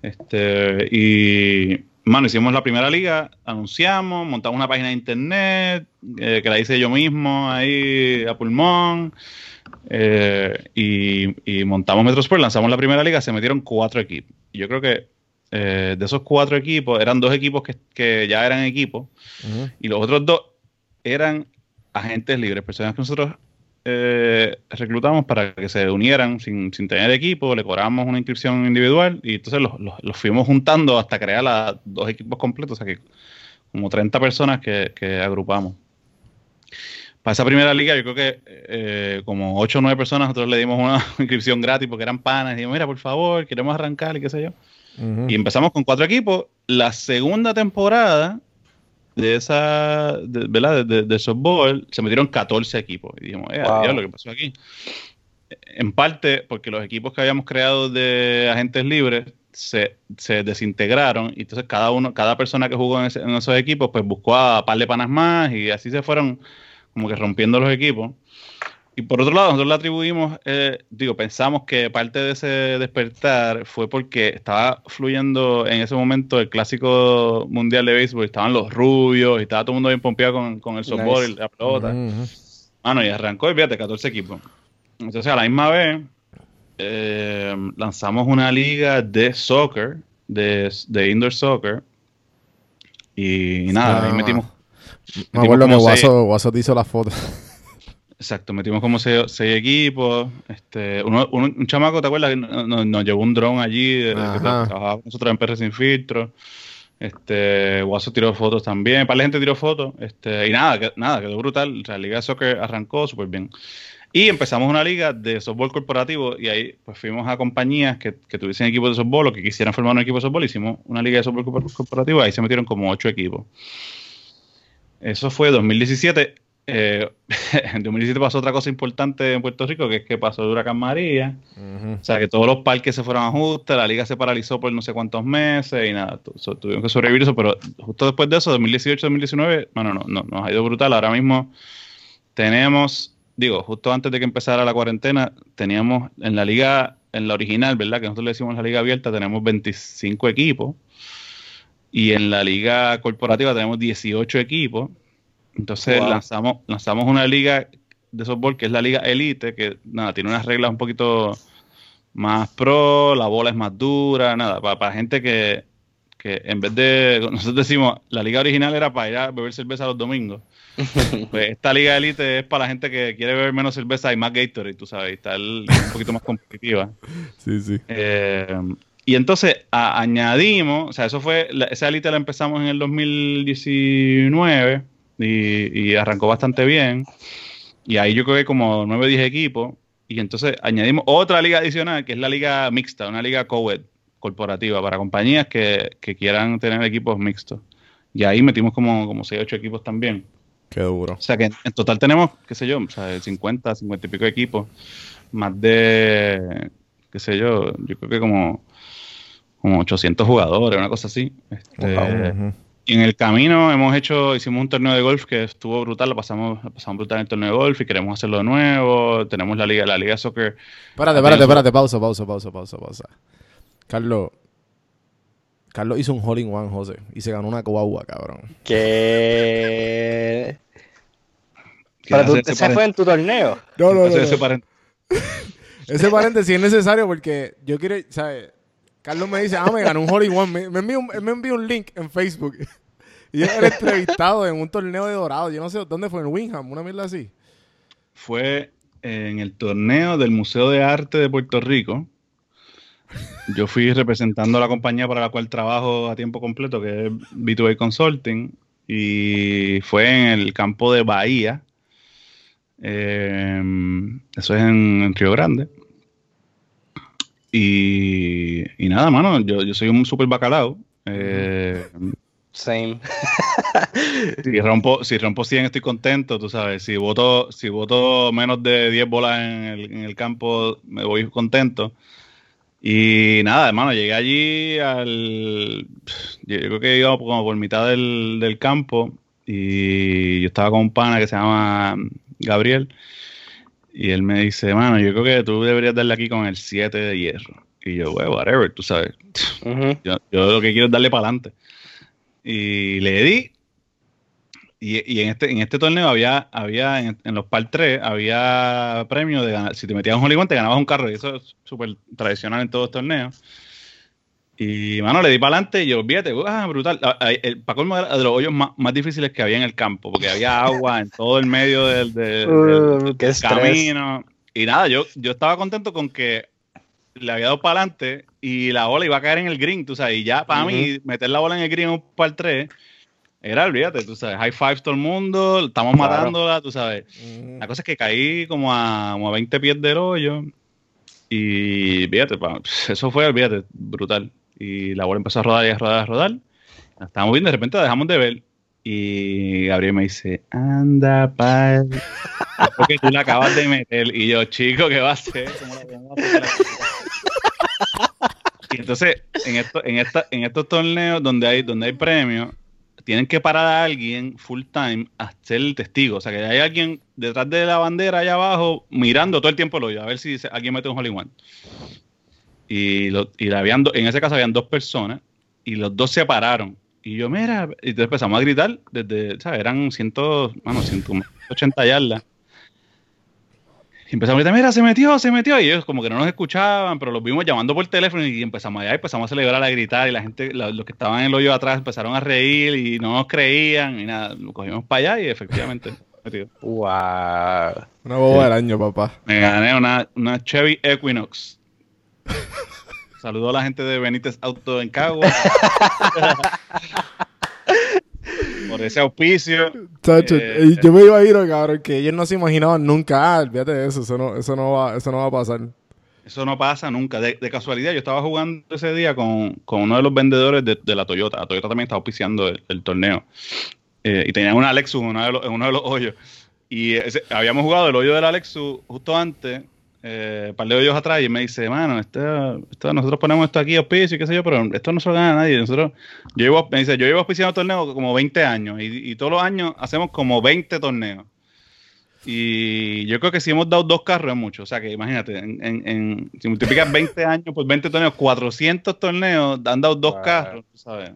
Este, y, mano, hicimos la primera liga, anunciamos, montamos una página de internet, eh, que la hice yo mismo ahí a pulmón. eh, y, y montamos Metro Sports, lanzamos la primera liga, se metieron cuatro equipos. Yo creo que eh, de esos cuatro equipos, eran dos equipos que, que ya eran equipos, y los otros dos eran agentes libres, personas que nosotros eh, reclutamos para que se unieran sin, sin, tener equipo, le cobramos una inscripción individual y entonces los, los, fuimos juntando hasta crear a dos equipos completos, o sea que como 30 personas que, que agrupamos. Para esa primera liga, yo creo que eh, como 8 o 9 personas nosotros le dimos una inscripción gratis porque eran panas. Y dijimos, mira, por favor, queremos arrancar y qué sé yo. Y empezamos con cuatro equipos. La segunda temporada de esa, de, ¿verdad? De, softball, se metieron 14 equipos. Y dijimos, eh, wow. lo que pasó aquí. En parte porque los equipos que habíamos creado de agentes libres se, se desintegraron. Y entonces cada uno, cada persona que jugó en, esos equipos, pues buscó a par de panas más y así se fueron como que rompiendo los equipos. Y por otro lado, nosotros le atribuimos, eh, digo, pensamos que parte de ese despertar fue porque estaba fluyendo en ese momento el clásico mundial de béisbol, estaban los rubios y estaba todo el mundo bien pompeado con, con el softball y la pelota. Bueno, y arrancó y fíjate, 14 equipos. Entonces, a la misma vez, eh, lanzamos una liga de soccer, de, de indoor soccer. Y, nada, ahí metimos. Me acuerdo que Guaso, Guaso te hizo la foto. Exacto, metimos como seis, equipos. Este, uno, un chamaco, ¿te acuerdas? Nos, nos, llevó un dron allí, que trabajaba con nosotros en PR Sin Filtro. Este, Guaso tiró fotos también, para la gente tiró fotos. Este, y nada, nada, quedó brutal. la Liga de Soccer arrancó súper bien. Y empezamos una liga de softball corporativo y ahí pues fuimos a compañías que, que tuviesen equipos de softball o que quisieran formar un equipo de softball. Hicimos una liga de softball corporativo y ahí se metieron como ocho equipos. Eso fue 2017 eh, en 2017 pasó otra cosa importante en Puerto Rico, que es que pasó el huracán María. O sea, que todos los parques se fueron a ajuste, la liga se paralizó por no sé cuántos meses y nada, tuvimos que sobrevivir eso, pero justo después de eso, 2018-2019, bueno, no, no, nos ha ido brutal. Ahora mismo tenemos, digo, justo antes de que empezara la cuarentena, teníamos en la liga, en la original, ¿verdad? Que nosotros le decimos la liga abierta, tenemos 25 equipos. Y en la liga corporativa tenemos 18 equipos. Entonces lanzamos, lanzamos una liga de softball que es la liga elite, que nada, tiene unas reglas un poquito más pro, la bola es más dura, nada, para, gente que, que en vez de, nosotros decimos, la liga original era para ir a beber cerveza los domingos. pues esta liga elite es para la gente que quiere beber menos cerveza y más Gatorade, tú sabes, y está un poquito más competitiva. Sí, sí. Eh, y entonces añadimos, o sea, eso fue, esa elite la empezamos en el 2019 y, arrancó bastante bien. Y ahí yo creo que como 9 o 10 equipos. Y entonces añadimos otra liga adicional, que es la liga mixta, una liga co-ed corporativa para compañías que, quieran tener equipos mixtos. Y ahí metimos como, como 6 8 equipos también. Qué duro. O sea que en, total tenemos, qué sé yo, o sea, 50, 50 y pico equipos. Más de, qué sé yo, yo creo que como, como 800 jugadores, una cosa así. Este, y en el camino hemos hecho, hicimos un torneo de golf que estuvo brutal, lo pasamos, pasamos brutal en el torneo de golf y queremos hacerlo de nuevo. Tenemos la liga, la liga soccer. Espérate, espérate, espérate, pausa, pausa, pausa, pausa, pausa. Carlos, Carlos hizo un hole in one, José, y se ganó una coagua, cabrón. ¿Qué? ¿Para tú, ese fue en tu torneo? No, no, no. Ese, paréntesis. ese paréntesis es necesario porque yo quiero, ¿sabes? Carlos me dice, ah, me ganó un Holy One. Me, envió, un, un link en Facebook. y él era entrevistado en un torneo de dorado. Yo no sé dónde fue, en Wingham, una mierda así. Fue en el torneo del Museo de Arte de Puerto Rico. Yo fui representando a la compañía para la cual trabajo a tiempo completo, que es B2A Consulting, y fue en el campo de Bahía. Eh, eso es en Río Grande. Y, nada, mano, yo, yo soy un super bacalao. Eh, Same. si rompo, si rompo 100 estoy contento, tú sabes. Si voto, si voto menos de 10 bolas en el, en el campo, me voy contento. Y nada, hermano, llegué allí al. Yo creo que iba como por mitad del, del campo y yo estaba con un pana que se llama Gabriel. Y él me dice, mano, yo creo que tú deberías darle aquí con el 7 de hierro. Y yo, bueno, whatever, tú sabes. yo, lo que quiero es darle para adelante. Y le di. Y, y, en este en este torneo había, había en, los par 3, había premio de ganar. Si te metías un Hollywood, te ganabas un carro. Y eso es súper tradicional en todos los torneos. Y, mano, le di para adelante y yo, olvídate, ah, brutal. Ah, El, para colmo de los hoyos más, más difíciles que había en el campo, porque había agua en todo el medio del, Uh, camino. Y nada, yo, yo estaba contento con que le había dado para adelante y la bola iba a caer en el green, tú sabes. Y ya para mí, meter la bola en el green en un par 3 era, olvídate, tú sabes, high five todo el mundo, estamos Claro. matándola, tú sabes. La cosa es que caí como a, como a 20 pies del hoyo. Y fíjate, eso fue, olvídate, brutal. Y la bola empezó a rodar y a rodar, a rodar. La estábamos viendo, de repente la dejamos de ver. Y Gabriel me dice, anda, pal. Porque tú la acabas de meter. Y yo, chico, ¿qué va a hacer? ¿Cómo la vamos a meter aquí?" Y entonces, en, esto, en, esta, en estos torneos donde hay, donde hay premios, tienen que parar a alguien full time a ser el testigo. O sea, que hay alguien detrás de la bandera allá abajo mirando todo el tiempo hoyo, a ver si se- alguien mete un hole. Y, lo- y la habían do- en ese caso habían dos personas y los dos se pararon. Y yo, mira, y entonces empezamos a gritar desde, ¿sabes? Eran 100, bueno, 180 yardas. Y empezamos a gritar, mira, se metió, se metió. Y ellos como que no nos escuchaban, pero los vimos llamando por teléfono y empezamos allá, empezamos a celebrar, a gritar. Y la gente, la- los que estaban en el hoyo atrás empezaron a reír y no nos creían. Y nada, lo cogimos para allá y efectivamente, metió. Wow. Una boba del año, papá. Me gané una, una Chevy Equinox. Saludo a la gente de Benítez Auto en Cagua. Por ese auspicio. Chacho, Eh, y yo me iba a ir, cabrón, que ellos no se imaginaban nunca. Ah, de eso, eso no, eso no va, eso no va a pasar. Eso no pasa nunca. De, de casualidad, yo estaba jugando ese día con, con uno de los vendedores de, de la Toyota. La Toyota también estaba auspiciando el, el torneo. Eh, y tenían una Lexus en uno de los, en uno de los hoyos. Y ese- habíamos jugado el hoyo de la Lexus justo antes, eh, un par de hoyos atrás, y me dice, mano, esto, esto- nosotros ponemos esto aquí auspicio y qué sé yo, pero esto no se lo gana nadie. Nosotros, yo llevo, me dice, yo llevo auspiciando torneos como 20 años y, y todos los años hacemos como 20 torneos. Y yo creo que si hemos dado dos carros es mucho. O sea que imagínate, en, en- en- si multiplicas 20 años por 20 torneos, 400 torneos, han dado dos Wow. carros, ¿sabes?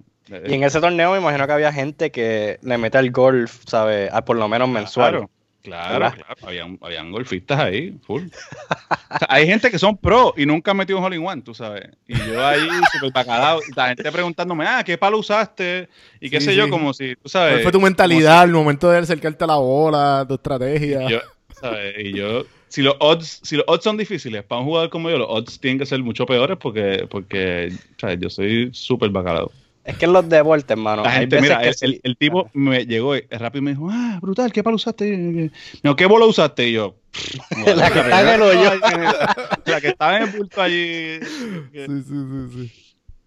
Y en ese torneo me imagino que había gente que le mete al golf, ¿sabes? A por lo menos mensual. Claro, claro, claro. Habían, habían golfistas ahí, full. O sea, hay gente que son pro y nunca han metido un hole in one, tú sabes. Y yo ahí súper bacalao. Y la gente preguntándome, ah, ¿qué palo usaste? Y qué Sí, sé sí. yo, como si, tú sabes. ¿Cuál fue tu mentalidad al momento de acercarte a la bola, tu estrategia? Y yo, ¿sabes? Y yo, si los odds, si los odds son difíciles para un jugador como yo, los odds tienen que ser mucho peores porque, porque ¿sabes? yo soy súper bacalao. Es que en los deportes, hermano. La hay gente, veces mira, que el, sí- el- el tipo me llegó rápido y me dijo, ah, brutal, ¿qué palo usaste? Me dijo, ¿qué bola usaste? Y yo, La que está en el hoyo. La que estaba en el bulto allí. Sí, sí, sí, sí.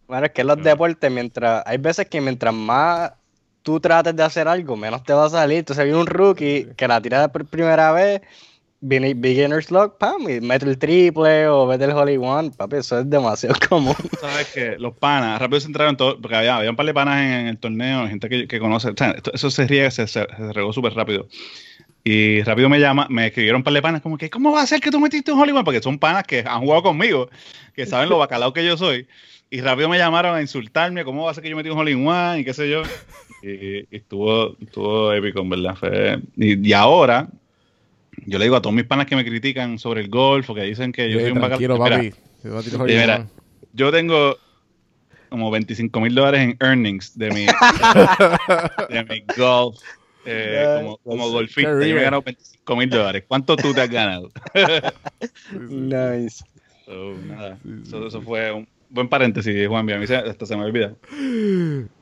Bueno, es que en los deportes, mientras. Hay veces que mientras más tú trates de hacer algo, menos te va a salir. Entonces viene un rookie que la tira por primera vez, beginner's luck, pam, y mete el triple o mete el holy one. Papi, eso es demasiado común. Sabes que los panas rápido se entraron todo, porque había, había un par de panas en, en el torneo, gente que, que conoce, o sea, esto- eso se riega, se, se, se regó súper rápido. Y rápido me llama, me escribieron un par de panas como que, ¿cómo va a ser que tú metiste un Hollywood? Porque son panas que han jugado conmigo, que saben lo bacalao que yo soy. Y rápido me llamaron a insultarme, ¿cómo va a ser que yo metí un Hollywood One? Y qué sé yo. Y, y estuvo, estuvo épico, en verdad. Fue- y, y ahora, yo le digo a todos mis panas que me critican sobre el golf, o que dicen que yo soy un bacalao. Mira, papi. Te va a tirar Sí, mira. Yo tengo como 25 mil dólares en earnings de mi, de mi golf eh, Yeah, como, como golfista. Yo me he ganado 25 mil dólares. ¿Cuánto tú te has ganado? nice. So, nada, eso, eso fue un buen paréntesis, Juan. A mí se, hasta se me olvida.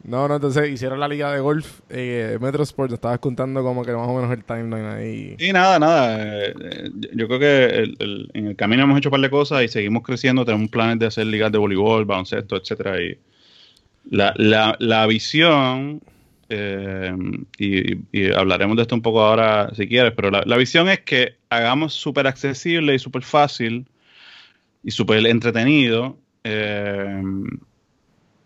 No, no, entonces hicieron la liga de golf eh, Metro Sports. Estabas contando como que más o menos el timeline ahí. Y nada, nada. eh, eh, yo creo que el- el- en el camino hemos hecho un par de cosas y seguimos creciendo. Tenemos planes de hacer ligas de voleibol, baloncesto, etcétera. Y la, la, la visión, eh, y, y hablaremos de esto un poco ahora si quieres, pero la, la visión es que hagamos súper accesible y súper fácil y súper entretenido. Eh,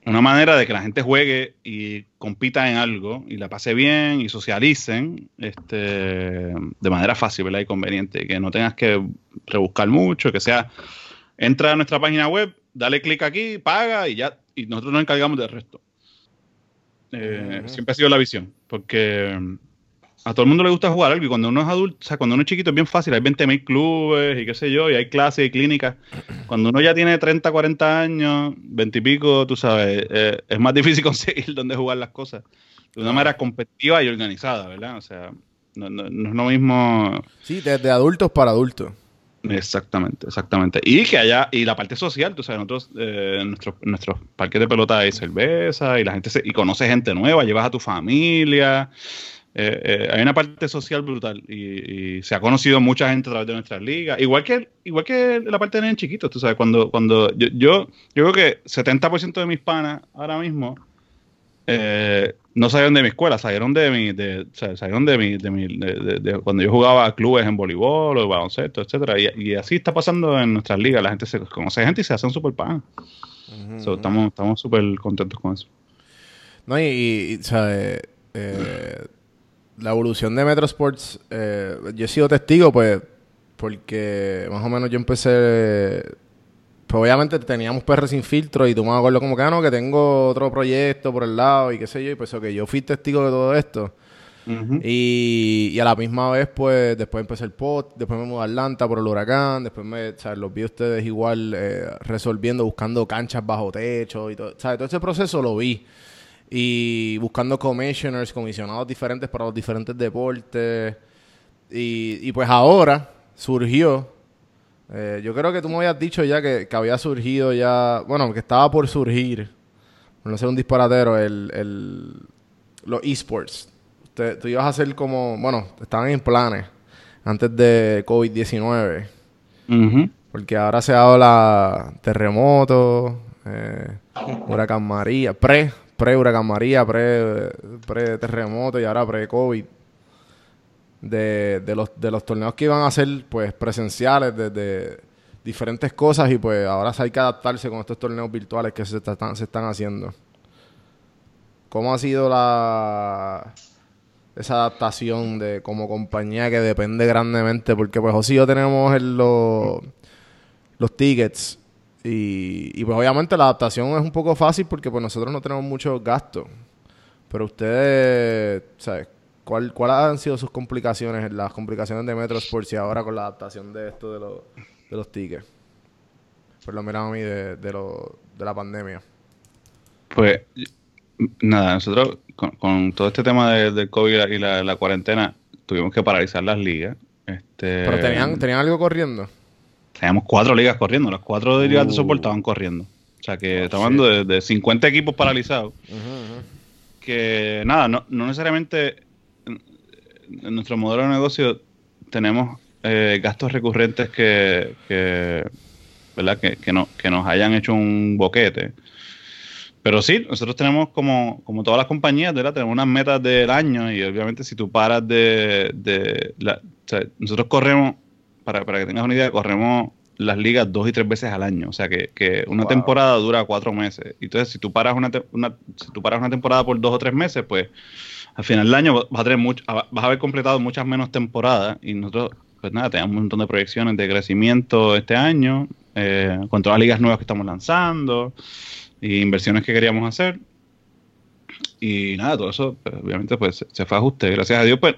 una manera de que la gente juegue y compita en algo y la pase bien y socialicen este, de manera fácil ¿verdad? y conveniente, que no tengas que rebuscar mucho, que sea, entra a nuestra página web, dale clic aquí, paga y ya, y nosotros nos encargamos del resto. Eh. Siempre ha sido la visión, porque a todo el mundo le gusta jugar algo y cuando uno es adulto, o sea, cuando uno es chiquito es bien fácil, hay 20.000 clubes y qué sé yo, y hay clases y clínicas. Cuando uno ya tiene 30, 40 años, 20 y pico, tú sabes, eh, es más difícil conseguir dónde jugar las cosas de una manera competitiva y organizada, ¿verdad? O sea, no, no, no es lo mismo... Sí, desde adultos para adultos. Exactamente, exactamente. Y que haya, y la parte social, tú sabes, nosotros, eh, nuestros, nuestros parques de pelota hay cerveza y la gente se, y conoce gente nueva, llevas a tu familia. Eh, eh, hay una parte social brutal y, y, se ha conocido mucha gente a través de nuestras ligas. Igual que, igual que la parte de niños chiquitos, tú sabes, cuando, cuando yo, yo, yo creo que 70% de mis panas ahora mismo eh, no salieron de mi escuela, salieron de mi, de, salieron de mi, de mi, de, de, cuando yo jugaba a clubes en voleibol o baloncesto, etcétera, y, y, así está pasando en nuestras ligas, la gente se conoce gente y se hacen súper pan. Uh -huh. so, estamos estamos súper contentos con eso. No, y, ¿sabes? La evolución de Metro Sports, eh, yo he sido testigo, pues, porque más o menos yo empecé pues obviamente teníamos PR sin filtro y tú me acuerdo como que, ah, no, que tengo otro proyecto por el lado y qué sé yo, y pues ok, yo fui testigo de todo esto. Uh -huh. y, y, a la misma vez, pues, después empecé el pod, después me mudé a Atlanta por el huracán, después me, sea, los vi ustedes igual eh, resolviendo, buscando canchas bajo techo y todo, ¿sabes? Todo ese proceso lo vi. Y buscando commissioners, comisionados diferentes para los diferentes deportes. Y, y pues ahora surgió eh, yo creo que tú me habías dicho ya que, que, había surgido ya, bueno, que estaba por surgir, no sé, un disparatero, el, el, los esports. Tú ibas a hacer como, bueno, estaban en planes antes de COVID-19. Uh -huh. Porque ahora se ha dado la terremoto, eh, huracán María, pre, pre huracán María, pre, pre terremoto y ahora pre COVID de, de, los, de los torneos que iban a ser pues presenciales desde diferentes cosas y pues ahora hay que adaptarse con estos torneos virtuales que se están, se están haciendo. ¿Cómo ha sido la esa adaptación de como compañía que depende grandemente? Porque pues José y yo tenemos los, los tickets y, y pues obviamente la adaptación es un poco fácil porque pues nosotros no tenemos muchos gastos. Pero ustedes, ¿sabes? ¿Cuál, ¿Cuáles han sido sus complicaciones, las complicaciones de Metro Sports y ahora con la adaptación de esto de, lo, de los tickets? Por lo menos a mí de, de, lo, de la pandemia. Pues nada, nosotros con, con todo este tema del de COVID y la, la, cuarentena tuvimos que paralizar las ligas. Este, ¿Pero tenían, tenían algo corriendo? Teníamos cuatro ligas corriendo, las cuatro uh. ligas de soporte estaban corriendo. O sea que oh, estamos hablando de, de, 50 equipos paralizados. Uh -huh, uh -huh. Que nada, no, no necesariamente en nuestro modelo de negocio tenemos eh, gastos recurrentes que, que ¿verdad? Que, que, no, que nos hayan hecho un boquete. Pero sí, nosotros tenemos como, como todas las compañías, ¿verdad? tenemos unas metas del año y obviamente si tú paras de... de la, o sea, nosotros corremos, para, para que tengas una idea, corremos las ligas dos y tres veces al año. O sea que, que una wow. temporada dura cuatro meses. Entonces, si tú paras una, una, si tú paras una temporada por dos o tres meses, pues al final del año vas a, tener mucho, vas a haber completado muchas menos temporadas y nosotros, pues nada, tenemos un montón de proyecciones de crecimiento este año, eh, con todas las ligas nuevas que estamos lanzando, y inversiones que queríamos hacer. Y nada, todo eso, pues, obviamente, pues se, se, fue a ajuste. Gracias a Dios, pues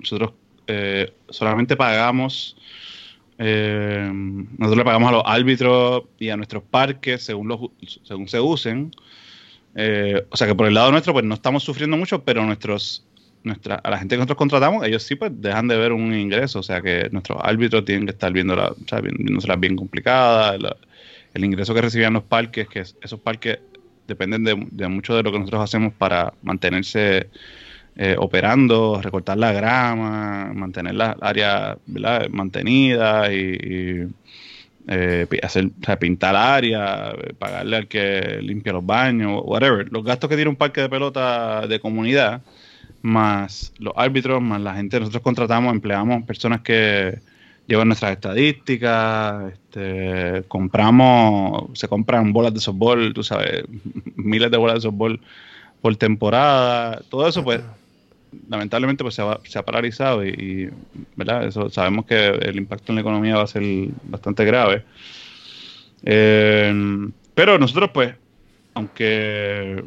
nosotros eh, solamente pagamos, eh, nosotros le pagamos a los árbitros y a nuestros parques según, los, según se usen. Eh, o sea que por el lado nuestro, pues no estamos sufriendo mucho, pero nuestros, nuestra, a la gente que nosotros contratamos, ellos sí pues dejan de ver un ingreso. O sea que nuestros árbitros tienen que estar viendo la, o bien complicadas. La, el ingreso que recibían los parques, que esos parques dependen de, de, mucho de lo que nosotros hacemos para mantenerse eh, operando, recortar la grama, mantener las áreas mantenidas y, y eh, hacer, o sea, pintar área, pagarle al que limpia los baños, whatever. Los gastos que tiene un parque de pelota de comunidad, más los árbitros, más la gente nosotros contratamos, empleamos personas que llevan nuestras estadísticas, este, compramos, se compran bolas de softball, tú sabes, miles de bolas de softball por temporada, todo eso pues lamentablemente pues se ha, se ha paralizado y, ¿verdad? Eso, sabemos que el impacto en la economía va a ser bastante grave. Eh, pero nosotros pues, aunque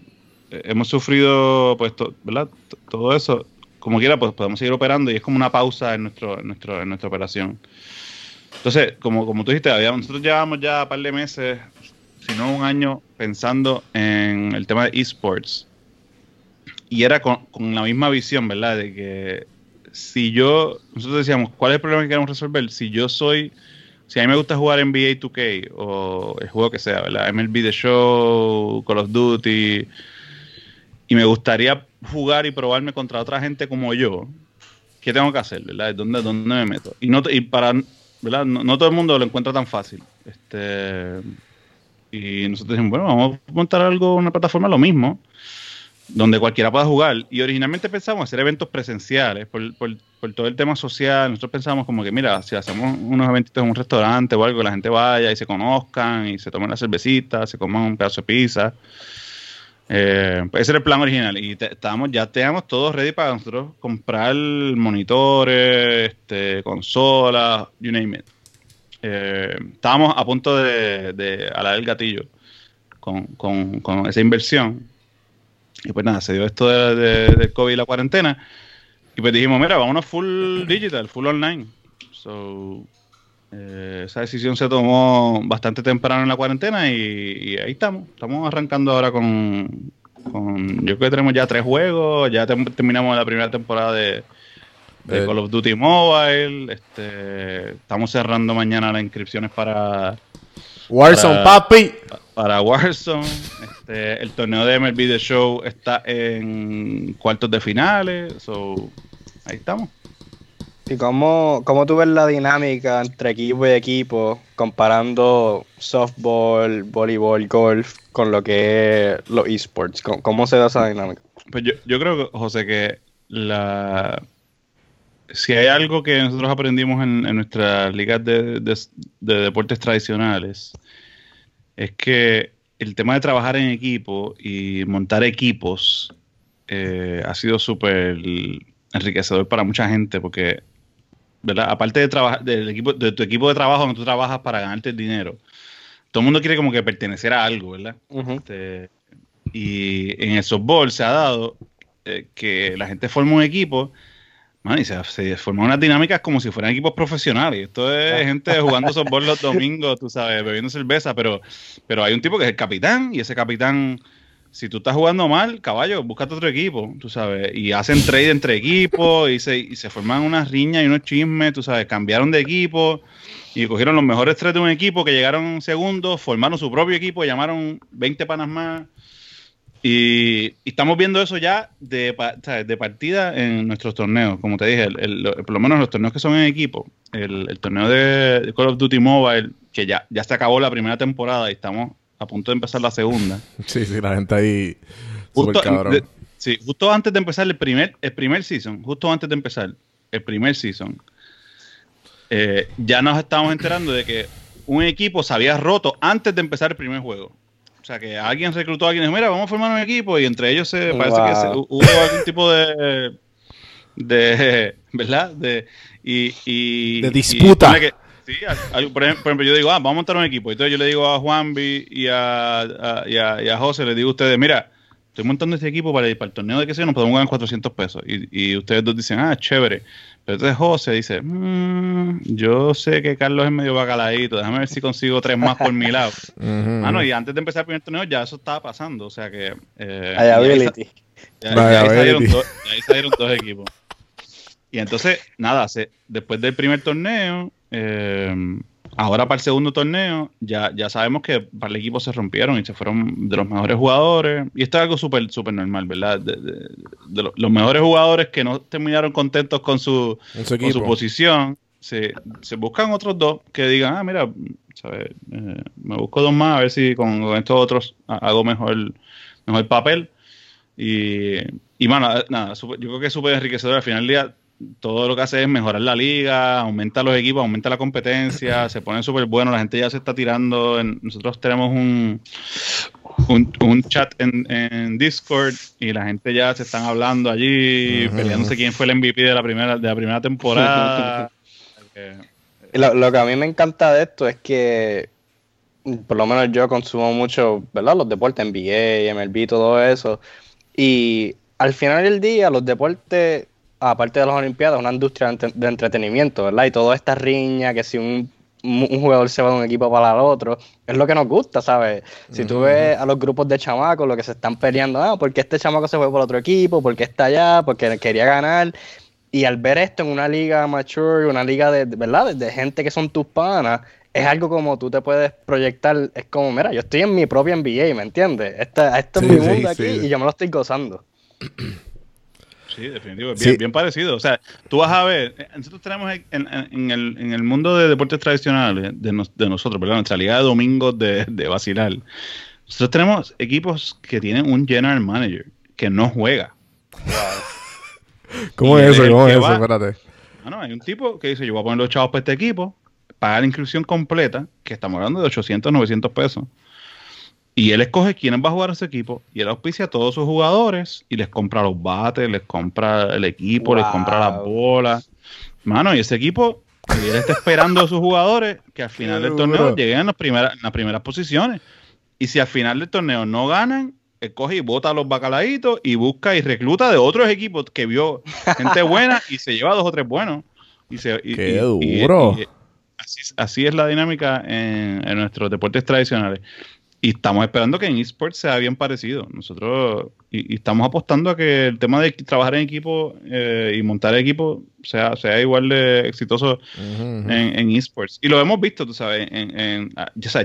hemos sufrido pues todo eso, como quiera, pues podemos seguir operando y es como una pausa en, nuestro, nuestro, en nuestra operación. Entonces, como, como tú dijiste, nosotros llevamos ya un par de meses, si no un año, pensando en el tema de esports. Y era con, con la misma visión, ¿verdad? De que si yo, nosotros decíamos, ¿cuál es el problema que queremos resolver? Si yo soy, si a mí me gusta jugar NBA 2K o el juego que sea, ¿verdad? MLB The Show, Call of Duty, y me gustaría jugar y probarme contra otra gente como yo, ¿qué tengo que hacer? ¿verdad? ¿Dónde, dónde me meto? Y, no, y para, ¿verdad? No, todo el mundo lo encuentra tan fácil. Este, y nosotros decimos, bueno, vamos a montar algo, una plataforma lo mismo, donde cualquiera pueda jugar. Y originalmente pensamos hacer eventos presenciales por, todo el tema social. Nosotros pensamos como que, mira, si hacemos unos eventitos en un restaurante o algo, la gente vaya y se conozcan y se tomen la cervecita, se coman un pedazo de pizza. Eh, ese era el plan original y estábamos, ya teníamos todo ready para nosotros comprar monitores, este, consolas, you name it. Eh, estábamos a punto de, de alar el gatillo con, esa inversión. Y pues nada, se dio esto de, del COVID y la cuarentena. Y pues dijimos, mira, vámonos full digital, full online. So, eh, esa decisión se tomó bastante temprano en la cuarentena y, ahí estamos. Estamos arrancando ahora con, con, Yo creo que tenemos ya tres juegos. Ya terminamos la primera temporada de, de Call of Duty Mobile. Este, estamos cerrando mañana las inscripciones para. Warzone, papi. Para Warzone. Este, el torneo de MLB The Show está en cuartos de finales. So, ahí estamos. ¿Y cómo, cómo tú ves la dinámica entre equipo y equipo comparando softball, voleibol, golf con lo que es los esports? ¿Cómo, se da esa dinámica? Pues yo, yo creo, José, que la si hay algo que nosotros aprendimos en, nuestras ligas de, deportes tradicionales, es que el tema de trabajar en equipo y montar equipos eh, ha sido súper enriquecedor para mucha gente porque ¿verdad? Aparte de trabajar, del equipo, de tu equipo de trabajo donde tú trabajas para ganarte el dinero, todo el mundo quiere como que pertenecer a algo, ¿verdad? Este, y en el softball se ha dado eh, que la gente forma un equipo y se, se, forman unas dinámicas como si fueran equipos profesionales. Esto es gente jugando softball los domingos, tú sabes, bebiendo cerveza, pero, pero hay un tipo que es el capitán y ese capitán si tú estás jugando mal, caballo, búscate otro equipo, tú sabes. Y hacen trade entre equipos y se, y se forman unas riñas y unos chismes, tú sabes. Cambiaron de equipo y cogieron los mejores tres de un equipo que llegaron segundos, formaron su propio equipo, llamaron 20 panas más. Y, estamos viendo eso ya de, de, partida en nuestros torneos. Como te dije, por lo menos los torneos que son en equipo, el, torneo de, Call of Duty Mobile, que ya, ya se acabó la primera temporada y estamos a punto de empezar la segunda. Sí, sí, la gente ahí. Justo, sí, justo antes de empezar el primer, el primer season, justo antes de empezar el primer season, eh, ya nos estábamos enterando de que un equipo se había roto antes de empezar el primer juego. O sea, que alguien reclutó a alguien y dijo, mira, vamos a formar un equipo y entre ellos se, parece que hubo algún tipo de, de ¿verdad? De, y, y de disputa. Sí, por, ejemplo, yo digo, ah, vamos a montar un equipo. Entonces yo le digo a Juanvi y a, y a, y a José, le digo a ustedes, mira, estoy montando este equipo para, para el torneo de que sea, nos podemos ganar 400 pesos. Y, y ustedes dos dicen, ah, chévere. Pero entonces José dice, mmm, yo sé que Carlos es medio bacaladito, déjame ver si consigo tres más por mi lado. Mano, y antes de empezar el primer torneo ya eso estaba pasando, o sea que... Eh, ahí, salieron dos, ahí salieron dos equipos. Y entonces, nada, se, después del primer torneo, eh, ahora para el segundo torneo, ya, ya sabemos que para el equipo se rompieron y se fueron de los mejores jugadores. Y esto es algo súper super normal, ¿verdad? De, los mejores jugadores que no terminaron contentos con su, con su posición, se, se, buscan otros dos que digan, ah, mira, ¿sabes? Eh, me busco dos más a ver si con, estos otros hago mejor, mejor papel. Y, y bueno, nada, yo creo que es súper enriquecedor. Al final del día, todo lo que hace es mejorar la liga, aumenta los equipos, aumenta la competencia, se pone súper bueno, la gente ya se está tirando. nosotros tenemos un, un, chat en, Discord y la gente ya se están hablando allí, peleándose quién fue el MVP de la primera, de la primera temporada. lo, que a mí me encanta de esto es que por lo menos yo consumo mucho, ¿verdad? Los deportes, NBA, MLB, todo eso. Y al final del día, los deportes aparte de las Olimpiadas, una industria de entretenimiento, ¿verdad? Y toda esta riña, que si un, un jugador se va de un equipo para el otro, es lo que nos gusta, ¿sabes? Si tú ves a los grupos de chamacos, lo que se están peleando, ah, porque este chamaco se fue por otro equipo, porque está allá, porque quería ganar. Y al ver esto en una liga mature, una liga de, ¿verdad? De, gente que son tus panas, es algo como tú te puedes proyectar. Es como, mira, yo estoy en mi propia NBA, ¿me entiendes? Esta, esto es mi mundo aquí y yo me lo estoy gozando. Sí, definitivamente. Bien, bien, parecido. O sea, tú vas a ver, eh, nosotros tenemos en, el, mundo de deportes tradicionales de, nosotros, ¿verdad? Nuestra liga de domingos de, de vacilar. Nosotros tenemos equipos que tienen un general manager que no juega. ¿Cómo es eso? ¿Cómo es eso? Espérate. Ah, no, hay un tipo que dice, yo voy a poner los chavos para este equipo, pagar la inscripción completa, que estamos hablando de 800, 900 pesos. Y él escoge quién va a jugar a ese equipo y él auspicia a todos sus jugadores y les compra los bates, les compra el equipo, les compra las bolas. Mano, y ese equipo, él está esperando a sus jugadores que al final del torneo lleguen en las primeras posiciones. Y si al final del torneo no ganan, coge y bota a los bacalaitos y busca y recluta de otros equipos que vio gente buena y se lleva dos o tres buenos. Y se, ¡Qué duro! así, es la dinámica en, nuestros deportes tradicionales. Y estamos esperando que en esports sea bien parecido. Nosotros y, estamos apostando a que el tema de trabajar en equipo eh, y montar equipo sea, sea igual de exitoso en, esports. Y lo hemos visto, tú sabes, en,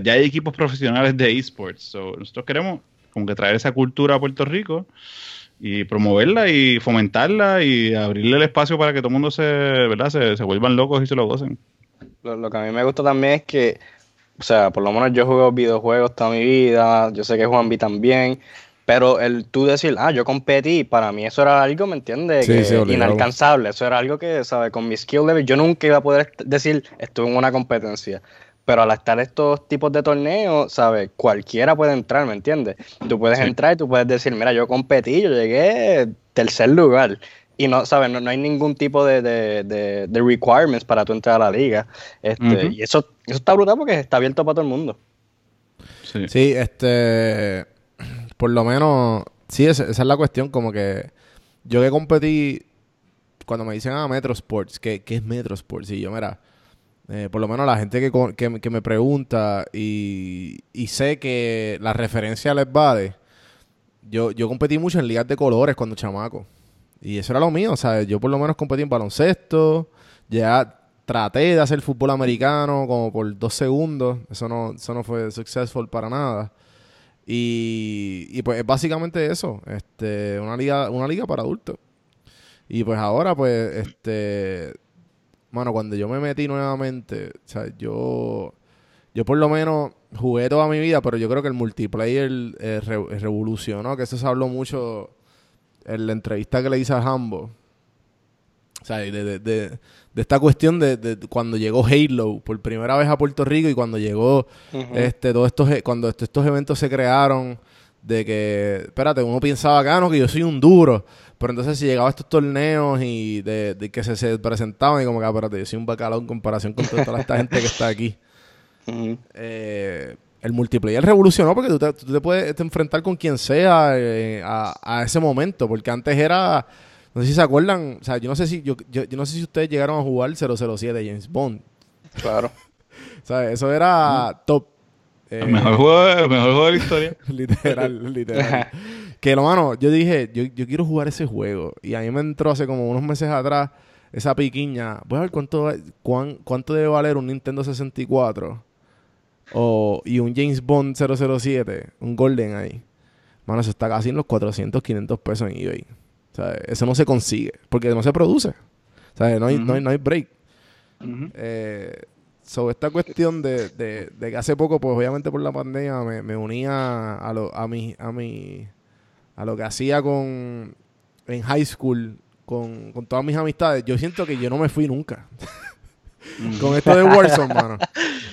ya hay equipos profesionales de esports. nosotros queremos como que traer esa cultura a Puerto Rico y promoverla y fomentarla y abrirle el espacio para que todo el mundo se, ¿verdad? Se, vuelvan locos y se lo gocen. Lo, que a mí me gusta también es que, o sea, por lo menos yo juego videojuegos toda mi vida, yo sé que Juan B también, pero el tú decir, ah, yo competí, para mí eso era algo, ¿me entiendes? inalcanzable, eso era algo que, ¿sabes? Con mi skill level yo nunca iba a poder decir, estuve en una competencia. Pero al estar estos tipos de torneos, ¿sabes? Cualquiera puede entrar, ¿me entiendes? Tú puedes entrar y tú puedes decir, mira, yo competí, yo llegué tercer lugar. Y no, ¿sabes? No, hay ningún tipo de, de, de, requirements para tú entrar a la liga. Este, Y eso, eso está brutal porque está abierto para todo el mundo. Sí, sí este. Por lo menos. Sí, esa, es la cuestión. Como que. Yo que competí. Cuando me dicen a ah, Metro Sports, ¿qué, ¿qué es Metro Sports? Y yo, mira eh, por lo menos la gente que, me pregunta y, sé que la referencia les vale. Yo, yo competí mucho en ligas de colores cuando chamaco. Y eso era lo mío. O sea, yo por lo menos competí en baloncesto. Ya traté de hacer fútbol americano como por dos segundos. Eso no, eso no fue successful para nada. Y, y pues es básicamente eso. Este, una liga, una liga para adultos. Y pues ahora, pues, este mano, cuando yo me metí nuevamente, o sea, yo, yo por lo menos jugué toda mi vida, pero yo creo que el multiplayer eh, revolucionó, que eso se habló mucho en la entrevista que le hice a Hambo. O sea, de, de, esta cuestión de, cuando llegó Halo por primera vez a Puerto Rico y cuando llegó este todos estos e, cuando estos eventos se crearon de que espérate uno pensaba acá no que yo soy un duro pero entonces si llegaba a estos torneos y de, que se, presentaban y como que, ah, espérate, yo soy un bacalao en comparación con toda esta gente que está aquí. Eh, el multiplayer revolucionó porque tú te, puedes enfrentar con quien sea eh, a, ese momento. Porque antes era... No sé si se acuerdan. O sea, yo no sé si, yo, yo, no sé si ustedes llegaron a jugar 007 de James Bond. Claro. o sea, eso era top. el, mejor juego, el mejor juego de la historia. literal, literal. Que lo mano, yo dije, yo, yo quiero jugar ese juego. Y a mí me entró hace como unos meses atrás esa piquiña. Voy a ver cuánto, cuánto debe valer un Nintendo 64 o, y un James Bond 007, un Golden ahí. Mano, eso está casi en los 400, 500 pesos en eBay. O sea, eso no se consigue porque no se produce. O sea, no hay, no hay, no hay break. eh, sobre esta cuestión de, de, de, que hace poco, pues obviamente por la pandemia, me, me unía a, lo, a, mi, a, mi, a lo que hacía con en high school con, todas mis amistades, yo siento que yo no me fui nunca. con esto de Warzone, mano.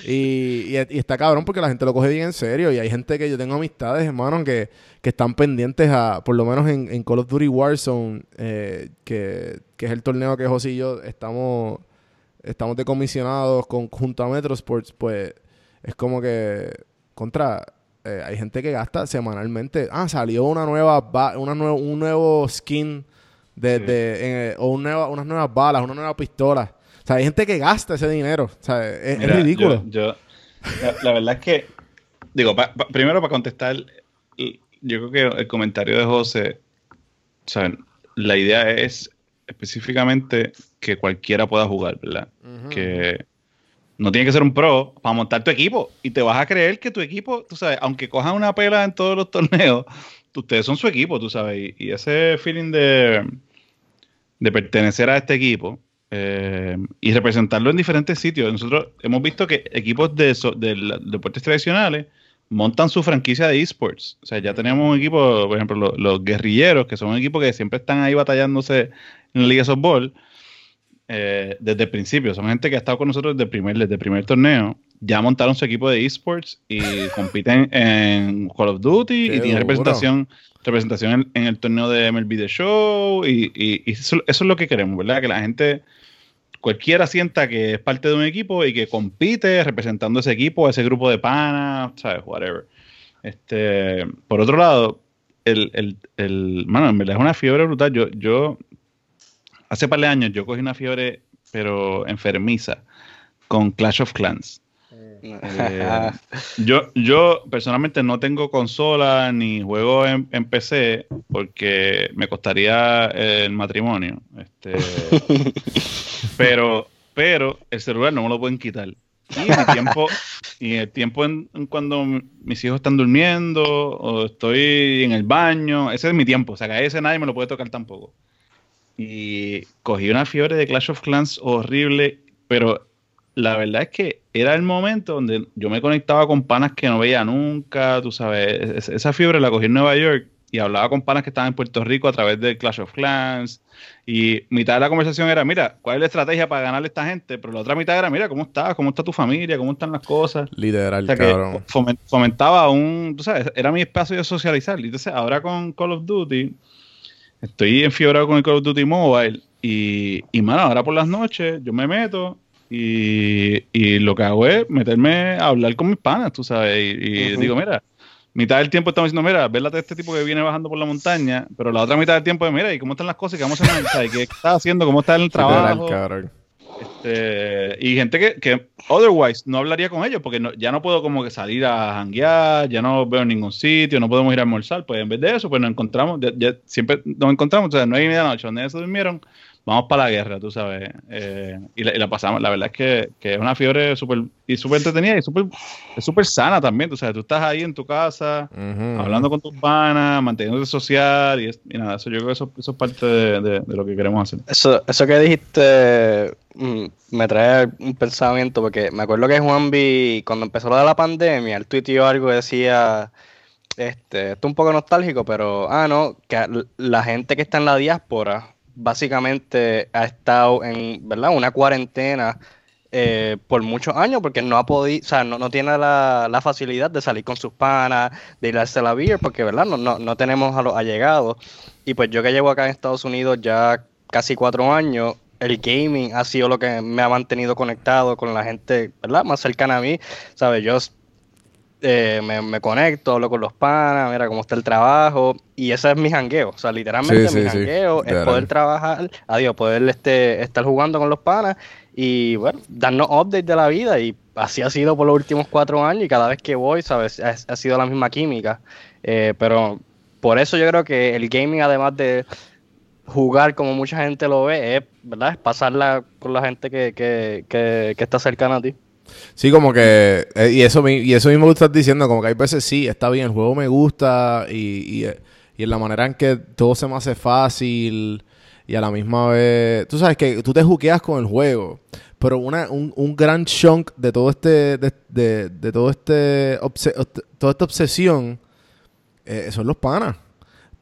Y, está cabrón porque la gente lo coge bien en serio. Y hay gente que yo tengo amistades, hermano, que, que están pendientes a, por lo menos en, Call of Duty Warzone, eh, que, es el torneo que José y yo estamos, estamos decomisionados con, junto a Metro Sports, pues es como que contra eh, hay gente que gasta semanalmente. Ah, salió una nueva, una un nuevo skin de, Sí. de- en- o un nueva- unas nuevas balas, una nueva pistola. O sea, hay gente que gasta ese dinero. O sea, es, ridículo. Yo, yo- la, la verdad es que, digo, pa- pa- primero para contestar, yo creo que el comentario de José, o sea, la idea es específicamente que cualquiera pueda jugar, ¿verdad? Que no tiene que ser un pro para montar tu equipo y te vas a creer que tu equipo, tú sabes, aunque cojan una pela en todos los torneos, ustedes son su equipo, tú sabes, y, y ese feeling de, de pertenecer a este equipo eh, y representarlo en diferentes sitios. Nosotros hemos visto que equipos de, so- de la- deportes tradicionales montan su franquicia de esports. O sea, ya tenemos un equipo, por ejemplo, lo- los, guerrilleros, que son un equipo que siempre están ahí batallándose en la Liga de Softball eh, desde el principio. Son gente que ha estado con nosotros desde el primer, desde el primer torneo. Ya montaron su equipo de esports y compiten en Call of Duty Qué y tienen duro. representación, representación en, en el torneo de MLB The Show. Y, y- y eso, eso es lo que queremos, ¿verdad? Que la gente, cualquiera sienta que es parte de un equipo y que compite representando ese equipo, ese grupo de panas, ¿sabes? Whatever. Este, por otro lado, el, el, el, mano, en verdad es una fiebre brutal. Yo, yo, hace par de años, yo cogí una fiebre, pero enfermiza, con Clash of Clans. Eh, yo, yo personalmente no tengo consola ni juego en, en PC porque me costaría el matrimonio. Este, pero, pero el celular no me lo pueden quitar. Y mi tiempo, y el tiempo en, en cuando mis hijos están durmiendo o estoy en el baño, ese es mi tiempo. O sea, que a ese nadie me lo puede tocar tampoco. Y cogí una fiebre de Clash of Clans horrible, pero la verdad es que era el momento donde yo me conectaba con panas que no veía nunca, tú sabes, es- esa fiebre la cogí en Nueva York y hablaba con panas que estaban en Puerto Rico a través de Clash of Clans y mitad de la conversación era, mira, ¿cuál es la estrategia para ganarle a esta gente? Pero la otra mitad era, mira, ¿cómo estás? ¿Cómo está tu familia? ¿Cómo están las cosas? Literal, O sea, que cabrón. fomen- fomentaba un, tú sabes, era mi espacio de socializar. Entonces ahora con Call of Duty, estoy enfiebrado con el Call of Duty Mobile y, y mano, ahora por las noches yo me meto y, y lo que hago es meterme a hablar con mis panas, tú sabes, y, digo, mira, mitad del tiempo estamos diciendo, mira, vélate a este tipo que viene bajando por la montaña, pero la otra mitad del tiempo es, mira, ¿y cómo están las cosas? ¿Qué vamos a hacer? ¿Qué estás haciendo? ¿Cómo está el trabajo? Este, y gente que, que otherwise no hablaría con ellos porque no- ya no puedo como que salir a janguear, ya no veo ningún sitio, no podemos ir a almorzar, pues en vez de eso, pues nos encontramos, ya, ya siempre nos encontramos, o sea, nueve y media de la noche, donde se durmieron, vamos para la guerra, tú sabes, eh, y, la, y la pasamos, la verdad es que, que es una fiebre súper, y súper entretenida y súper, es súper sana también, tú sabes, tú estás ahí en tu casa, hablando con tus panas, manteniéndote social, y, es- y nada, eso yo creo que eso, eso es parte de- de- de lo que queremos hacer. Eso, eso que dijiste mm, me trae un pensamiento porque me acuerdo que Juanvi, cuando empezó lo de la pandemia, él tuiteó algo que decía, este, esto es un poco nostálgico, pero, ah, no, que la gente que está en la diáspora básicamente ha estado en, ¿verdad? Una cuarentena eh, por muchos años porque no ha podido, o sea, no, no tiene la, la facilidad de salir con sus panas, de ir a la beer, porque, ¿verdad? No, no, no tenemos a los allegados. Y pues yo que llevo acá en Estados Unidos ya casi cuatro años, el gaming ha sido lo que me ha mantenido conectado con la gente, ¿verdad? Más cercana a mí, ¿sabes? Yo eh, me, me conecto, hablo con los panas, mira cómo está el trabajo, y ese es mi jangueo, o sea, literalmente Sí, mi sí, sí, jangueo es poder trabajar, adiós, poder este, estar jugando con los panas y, bueno, darnos updates de la vida, y así ha sido por los últimos cuatro años, y cada vez que voy, ¿sabes? Ha, ha sido la misma química, Eh, pero por eso yo creo que el gaming, además de jugar como mucha gente lo ve, es, ¿verdad? Es pasarla con la gente que, que, que, que está cercana a ti. Sí, como que. eh, y, eso, y eso mismo que estás diciendo, como que hay veces sí, está bien, el juego me gusta y, eh, y en la manera en que todo se me hace fácil y a la misma vez. Tú sabes que tú te juqueas con el juego, pero una, un, un gran chunk de todo este. de, de, de todo este. obse- toda esta obsesión eh, son los panas.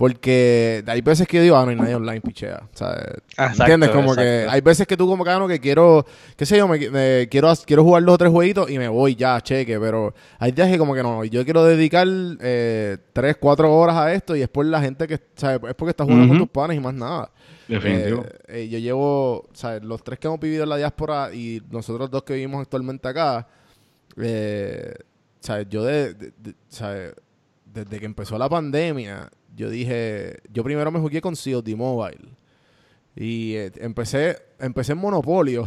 Porque hay veces que yo digo, ah, no hay nadie online, pichea. Sea, Exacto, ¿Entiendes? Como que hay veces que tú como que, ah, que quiero, qué sé yo, me, me- quiero, quiero jugar dos o tres jueguitos y me voy ya, cheque, pero hay días que como que no, yo quiero dedicar eh, tres, cuatro horas a esto y después la gente que, sea, es porque estás jugando con tus panes y más nada. Definitivo. Eh, eh, yo llevo, sea, los tres que hemos vivido en la diáspora y nosotros dos que vivimos actualmente acá, eh, sea, yo de, de- sea, desde que empezó la pandemia, yo dije, yo primero me jugué con COD Mobile. Y eh, empecé, empecé en Monopolio.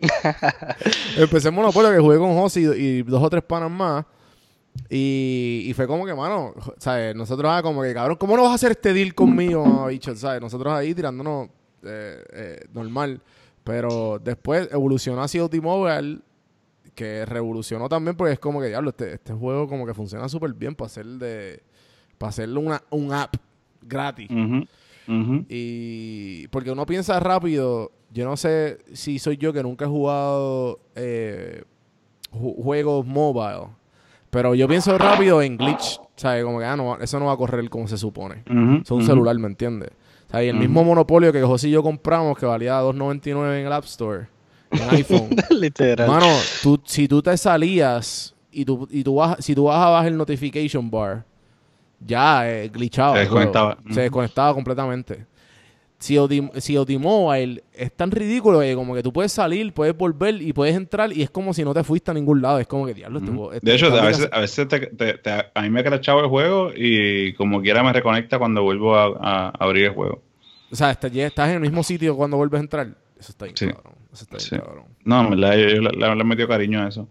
empecé en Monopolio que jugué con José y, dos o tres panas más. Y, y fue como que, mano, ¿sabes? Nosotros ah, como que, cabrón, ¿cómo no vas a hacer este deal conmigo, bicho? ¿Sabes? Nosotros ahí tirándonos eh, eh, normal. Pero después evolucionó hacia T-Mobile, que revolucionó también porque es como que, diablo, este, este juego como que funciona súper bien para hacer de... Para hacerle una, un app gratis. Y porque uno piensa rápido, yo no sé si soy yo que nunca he jugado eh, ju- juegos mobile, pero yo pienso rápido en glitch, ¿sabes? Como que ah, no, eso no va a correr como se supone. Ujú, Es un celular, ¿me entiendes? O sea, y el mismo monopolio que José y yo compramos, que valía $2.99 en el App Store, en iPhone. Literal. Mano, tú, si tú te salías y tú, y tú bajas, si tú bajabas el notification bar, ya eh, glitchaba. Se el juego. desconectaba. Se desconectaba completamente. Si OD, si OD-Mobile es tan ridículo que como que tú puedes salir, puedes volver y puedes entrar y es como si no te fuiste a ningún lado. Es como que diablo. este Ujú. juego- este- De hecho, a veces, a, veces te- te- te- a mí me ha crachado el juego y como quiera me reconecta cuando vuelvo a, a abrir el juego. O sea, estás, estás en el mismo sitio cuando vuelves a entrar. Eso está bien Sí. cabrón. Eso está bien Sí. cabrón. No, en verdad, yo, yo le, le- he metido cariño a eso.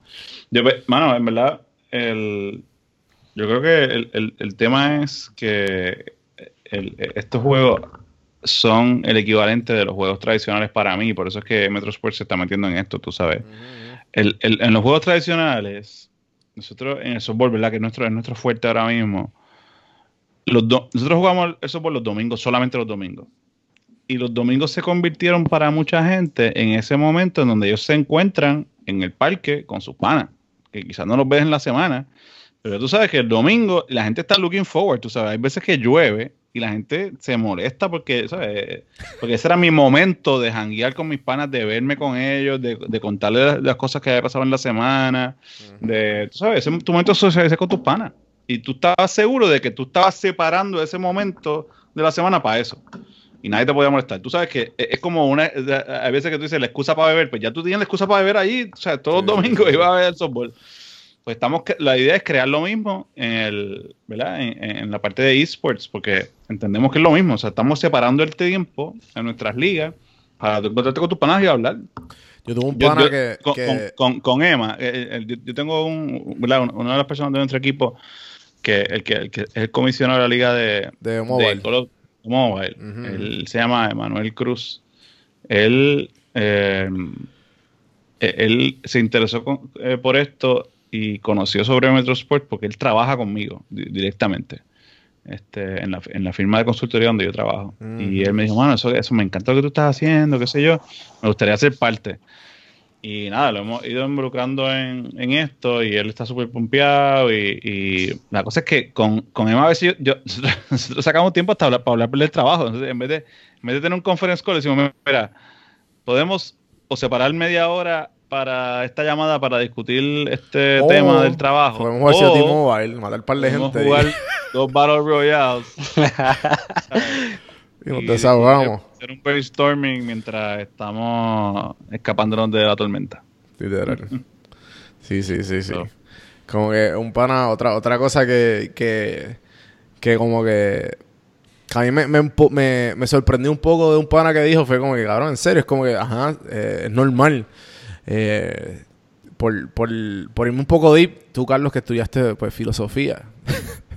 Yo, mano, en verdad, el, yo creo que el, el- el tema es que el- estos juegos son el equivalente de los juegos tradicionales para mí, por eso es que Metro Sports se está metiendo en esto, tú sabes. El- el- en los juegos tradicionales, nosotros en el softball, ¿verdad? Que es nuestro, es nuestro fuerte ahora mismo. Los do- nosotros jugamos el softball los domingos, solamente los domingos. Y los domingos se convirtieron para mucha gente en ese momento en donde ellos se encuentran en el parque con sus panas, que quizás no los ves en la semana, pero tú sabes que el domingo la gente está looking forward, tú sabes, hay veces que llueve y la gente se molesta porque, ¿sabes? Porque ese era mi momento de janguear con mis panas, de verme con ellos, de, de contarles las, las cosas que había pasado en la semana, de, tú sabes, ese, tu momento de socializar con tus panas. Y tú estabas seguro de que tú estabas separando ese momento de la semana para eso. Y nadie te podía molestar. Tú sabes que es es como una. Hay veces que tú dices la excusa para beber, pues ya tú tienes la excusa para beber ahí. O sea, todos los Sí, domingos sí. ibas a ver el softball. Pues estamos. que- La idea es crear lo mismo en el. ¿Verdad? En, en la parte de esports, porque entendemos que es lo mismo. O sea, estamos separando el tiempo en nuestras ligas para tú encontrarte con tus panas y hablar. Yo tuve un pana yo- que... con, que- con- con- con Emma, eh, eh, yo, yo tengo un, ¿verdad? Un- una de las personas de nuestro equipo que el que, el que es el comisionado de la liga de, de mobile. de Mobile. Él se llama Emanuel Cruz. Él, eh, eh, él se interesó con- eh, por esto y conoció sobre Metrosport porque él trabaja conmigo di- directamente. Este, en, la, en la firma de consultoría donde yo trabajo. Y él me dijo, mano, eso, eso me encanta lo que tú estás haciendo, qué sé yo, me gustaría ser parte. Y nada, lo hemos ido involucrando en, en esto y él está súper pompeado. Y, y la cosa es que con, con Emma a veces yo, yo- nosotros, nosotros sacamos tiempo hasta hablar, para hablar del trabajo. Entonces, en vez de, en vez de tener un conference call, decimos, mira, podemos o separar media hora para esta llamada para discutir este O tema del trabajo. Podemos jugar hacia o T-Mobile, matar un par de gente. y- jugar dos Battle Royales. y nos desahogamos. hacer un brainstorming mientras estamos escapándonos de la tormenta. Literal. Sí, sí, sí, sí. So. Como que un pana, otra, otra cosa que, que, que como que, a mí me, me, me, me sorprendió un poco de un pana que dijo, fue como que, cabrón, en serio, es como que, ajá, eh, es normal. Eh, por, por, por irme un poco deep, tú, Carlos, que estudiaste pues filosofía.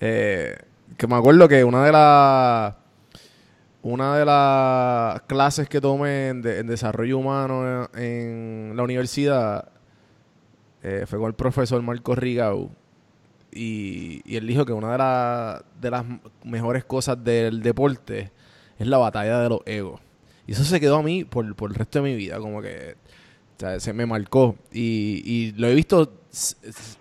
Eh, que me acuerdo que una de las una de las clases que tomé en, de- en desarrollo humano en, la universidad eh, fue con el profesor Marco Rigau. Y, él dijo que una de, la- de las mejores cosas del deporte es la batalla de los egos. Y eso se quedó a mí por, por el resto de mi vida, como que sea, se me marcó. Y, y lo he visto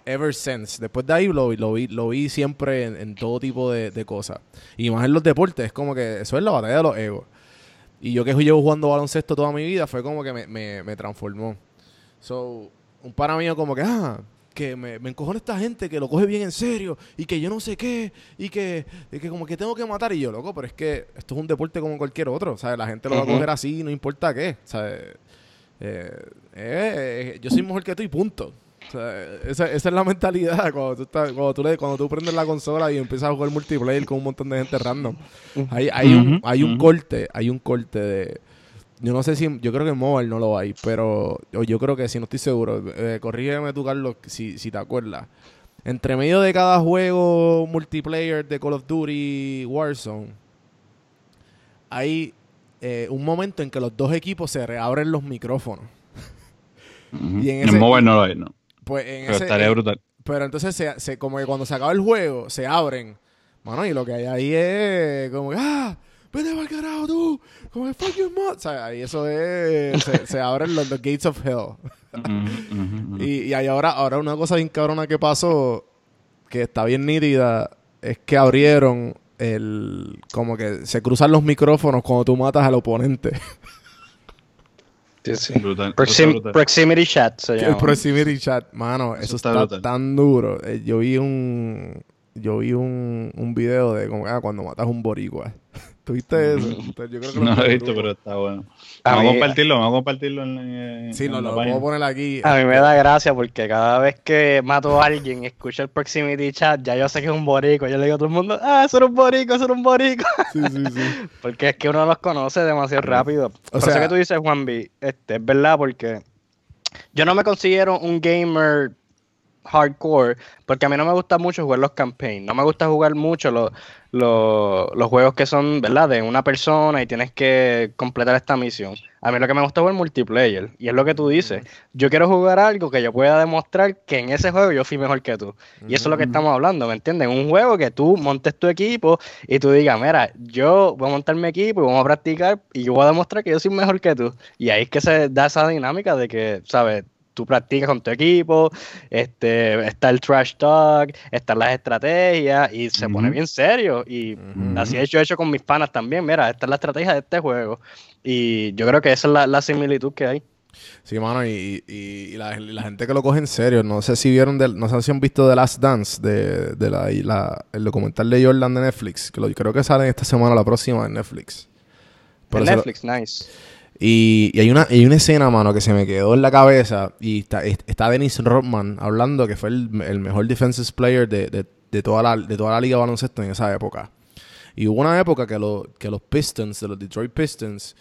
ever since. Después de ahí lo, lo, vi, lo vi siempre en, en todo tipo de, de cosas. Y más en los deportes, es como que eso es la batalla de los egos. Y yo que llevo jugando baloncesto toda mi vida, fue como que me, me, me transformó. So, un pana mío como que, ah, que me, me encojona esta gente que lo coge bien en serio y que yo no sé qué y que, y que como que tengo que matar. Y yo, loco, pero es que esto es un deporte como cualquier otro. ¿sabes? La gente lo va a coger así, no importa qué. ¿sabes? Eh, eh, yo soy mejor que tú y punto. O sea, esa, esa es la mentalidad cuando tú, estás, cuando, tú le, cuando tú prendes la consola y empiezas a jugar multiplayer con un montón de gente random. Hay, hay, un, hay un corte, hay un corte de... Yo no sé si... Yo creo que en mobile no lo hay, pero... o yo creo que sí, no estoy seguro. Eh, corrígeme tú, Carlos, si, si te acuerdas. Entre medio de cada juego multiplayer de Call of Duty Warzone, hay eh, un momento en que los dos equipos se reabren los micrófonos. Ujú. Y en ese- mobile no lo hay, no. Pues en Pero ese- estaría en- brutal. pero entonces, se, se- como que cuando se acaba el juego, se abren. Mano, y lo que hay ahí es como que, ¡ah! ¡Vete para el carajo tú! Como que, ¡fuck your mom! O sea, ahí eso es. Se, se abren los, los gates of hell. Y, y hay ahora, ahora una cosa bien cabrona que pasó, que está bien nítida, es que abrieron el. Como que se cruzan los micrófonos cuando tú matas al oponente. Sí, sí. Brutal, eso Proxim- está brutal. proximity chat se el proximity chat, mano, eso, Eso está, tan duro. Eh, yo vi un yo vi un, un video de como ah, cuando matas un boricua. ¿Tuviste eso? Entonces, yo creo que No lo he visto, pero está bueno. A Vamos a compartirlo, vamos a compartirlo en, en- Sí, en lo, la lo página. puedo poner aquí. A mí me da gracia porque cada vez que mato a alguien y escucho el proximity chat, ya yo sé que es un borico. Yo le digo a todo el mundo, ah, eso era un borico, eso era un borico. Sí, sí, sí. Porque es que uno los conoce demasiado rápido. Por sea- eso que tú dices, Juan B, este, es verdad, porque yo no me considero un gamer hardcore, porque a mí no me gusta mucho jugar los campaigns, no me gusta jugar mucho los, los, los juegos que son, ¿verdad?, de una persona y tienes que completar esta misión. A mí lo que me gusta es jugar multiplayer, y es lo que tú dices, yo quiero jugar algo que yo pueda demostrar que en ese juego yo fui mejor que tú. Y eso es lo que estamos hablando, ¿me entiendes? Un juego que tú montes tu equipo y tú digas, mira, yo voy a montar mi equipo y vamos a practicar y yo voy a demostrar que yo soy mejor que tú. Y ahí es que se da esa dinámica de que, ¿sabes? Tú practicas con tu equipo, este, está el trash talk, están las estrategias y se pone bien serio. Y así he hecho, he hecho con mis panas también. Mira, esta es la estrategia de este juego. Y yo creo que esa es la, la similitud que hay. Sí, mano, y, y- y la, y la gente que lo coge en serio, no sé si vieron, del, no sé si han visto The Last Dance, de, de la, el documental de Jordan de Netflix, que lo, creo que sale esta semana, la próxima en Netflix. Pero En lo- Netflix, nice. Y, hay una hay una escena, mano, que se me quedó en la cabeza. Y está, es- está Dennis Rodman hablando que fue el, mejor defensive player de, de- de toda la, de toda la liga de baloncesto en esa época. Y hubo una época que, lo- que los Pistons, de los Detroit Pistons,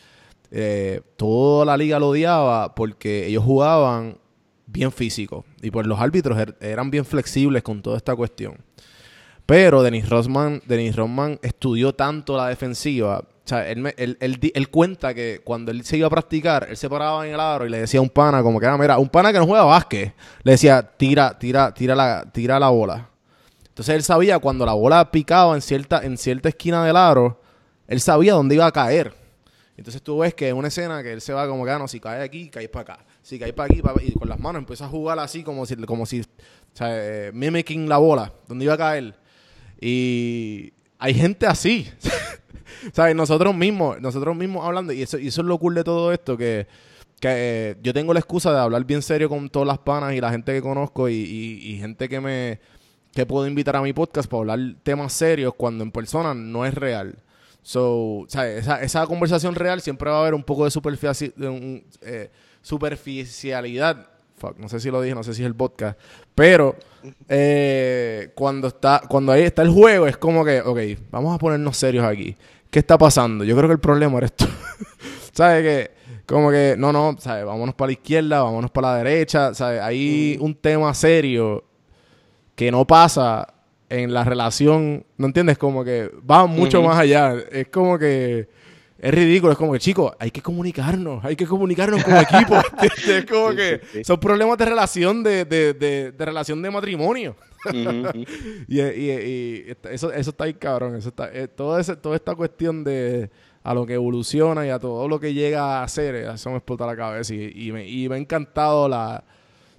eh, toda la liga lo odiaba porque ellos jugaban bien físico. Y pues los árbitros er- eran bien flexibles con toda esta cuestión. Pero Dennis Rodman, Dennis Rodman estudió tanto la defensiva. Sea, él, me- él- cuenta que cuando él se iba a practicar, él se paraba en el aro y le decía a un pana, como que, ah, mira, un pana que no juega básquet, le decía, tira, tira, tira la, tira la bola. Entonces él sabía cuando la bola picaba en cierta, en cierta esquina del aro, él sabía dónde iba a caer. Entonces tú ves que es una escena que él se va como que, ah, no, si cae aquí, caes para acá. Si caes para aquí, y con las manos empieza a jugar así como si, como si, o sea, eh, mimicking la bola, donde iba a caer. Y hay gente así. ¿Sabes? Nosotros mismos, nosotros mismos hablando, y eso, y eso es lo cool de todo esto, que, que eh, yo tengo la excusa de hablar bien serio con todas las panas y la gente que conozco y, gente que me que puedo invitar a mi podcast para hablar temas serios cuando en persona no es real. So, ¿sabes? Esa, esa conversación real siempre va a haber un poco de, superfici- de eh, superficialidad. Fuck, no sé si lo dije, no sé si es el podcast. Pero eh, cuando está cuando ahí está el juego, es como que, ok, vamos a ponernos serios aquí. ¿Qué está pasando? Yo creo que el problema eres tú. ¿Sabes que Como que, no, no, ¿sabes? Vámonos para la izquierda, vámonos para la derecha. ¿Sabes? Hay un tema serio que no pasa en la relación, ¿no entiendes? Como que va mucho más allá. Es como que es ridículo, es como que, chicos, hay que comunicarnos, hay que comunicarnos como equipo. es como que son problemas de relación, de, de, de, de relación de matrimonio. Y, y- y está- eso, eso está ahí, cabrón. Eso está, eh, todo ese, toda esta cuestión de a lo que evoluciona y a todo lo que llega a ser, eh, eso me explota la cabeza. Y, y me, y me ha encantado la,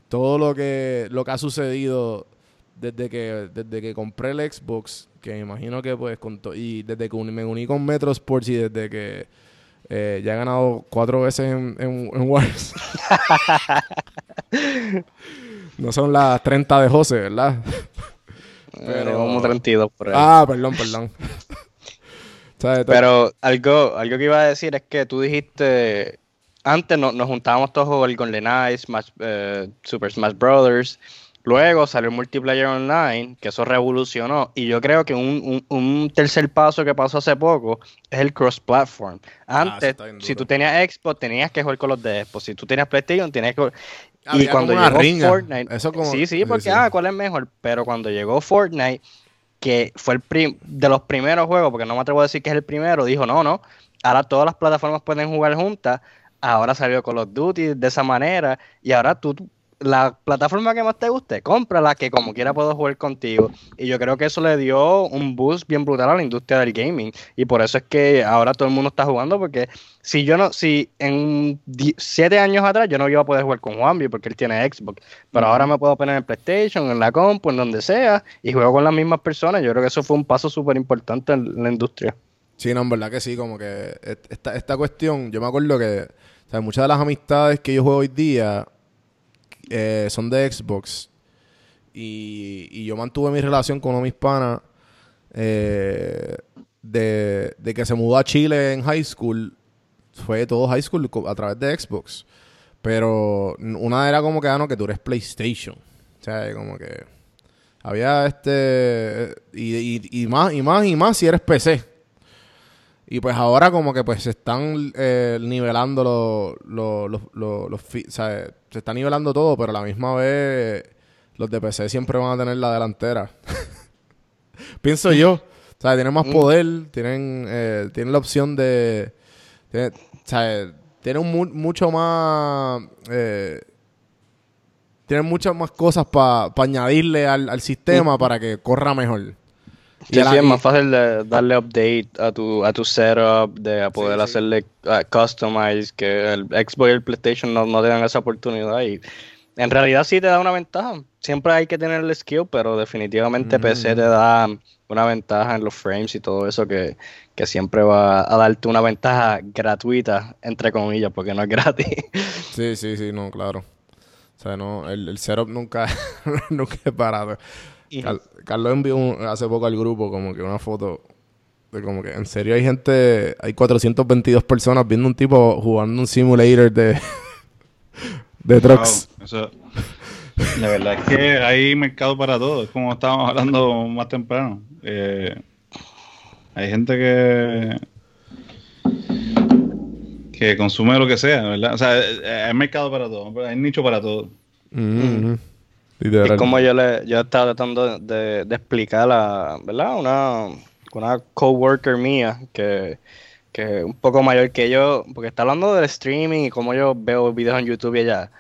todo lo que, lo que ha sucedido desde que, desde que compré el Xbox, que me imagino que pues con y desde que me uní con Metro Sports y desde que eh, ya he ganado cuatro veces en, en, en Wars. no son las 30 de José, ¿verdad? Pero como 32 por ahí. Ah, perdón, perdón. Pero algo, algo que iba a decir es que tú dijiste antes nos juntábamos todos a jugar GoldenEye, Smash, eh, Super Smash Brothers. Luego salió el multiplayer online, que eso revolucionó. Y yo creo que un, tercer paso que pasó hace poco es el cross-platform. Ah, antes, si tú tenías Xbox, tenías que jugar con los de Xbox. Si tú tenías PlayStation, tenías que y cuando llegó Fortnite, sí, sí, porque, ah, ¿cuál es mejor? Pero cuando llegó Fortnite, que fue el de los primeros juegos, porque no me atrevo a decir que es el primero, dijo, no, no, ahora todas las plataformas pueden jugar juntas, ahora salió Call of Duty de esa manera, y ahora tú la plataforma que más te guste, cómprala, que como quiera puedo jugar contigo. Y yo creo que eso le dio un boost bien brutal a la industria del gaming. Y por eso es que ahora todo el mundo está jugando, porque si yo no, si en siete años atrás yo no iba a poder jugar con Juanvi porque él tiene Xbox, pero ahora me puedo poner en PlayStation, en la compu, en donde sea, y juego con las mismas personas. Yo creo que eso fue un paso súper importante en la industria. Sí, no, en verdad que sí, como que esta, esta cuestión, yo me acuerdo que muchas de las amistades que yo juego hoy día eh, son de Xbox. Y, yo mantuve mi relación con uno mis panas eh, de, que se mudó a Chile en high school. Fue todo high school a través de Xbox. Pero una era como que, ah, que tú eres PlayStation. O sea, como que había este... Y, y, más, y más, y más si eres PC. Y pues ahora como que pues se están eh, nivelando los, los, los, se está nivelando todo, pero a la misma vez los de PC siempre van a tener la delantera. Pienso yo. O sea, tienen más mm. poder, tienen, eh, tienen la opción de... o sea, tienen mucho más... Eh, tienen muchas más cosas para añadirle al, al sistema para que corra mejor. Sí, es más fácil de darle update a tu, a tu setup, de poder hacerle uh, customize, que el Xbox y el PlayStation no, no te dan esa oportunidad. Y en realidad sí te da una ventaja. Siempre hay que tener el skill, pero definitivamente PC te da una ventaja en los frames y todo eso que, que siempre va a darte una ventaja gratuita, entre comillas, porque no es gratis. Sí, sí, sí, no, claro. O sea, no, el, el setup nunca, nunca es Carlos envió hace poco al grupo como que una foto de como que en serio hay gente, hay 422 personas viendo un tipo jugando un simulator de, de trucks. la verdad es que hay mercado para todo, es como estábamos hablando más temprano. Eh, hay gente que que consume lo que sea, ¿verdad? O sea, hay mercado para todo, hay nicho para todo. Mm-hmm. Es como yo le yo estaba tratando de, explicar a, ¿verdad? Una, una coworker mía que, que es un poco mayor que yo, porque está hablando del streaming y cómo yo veo videos en YouTube y allá.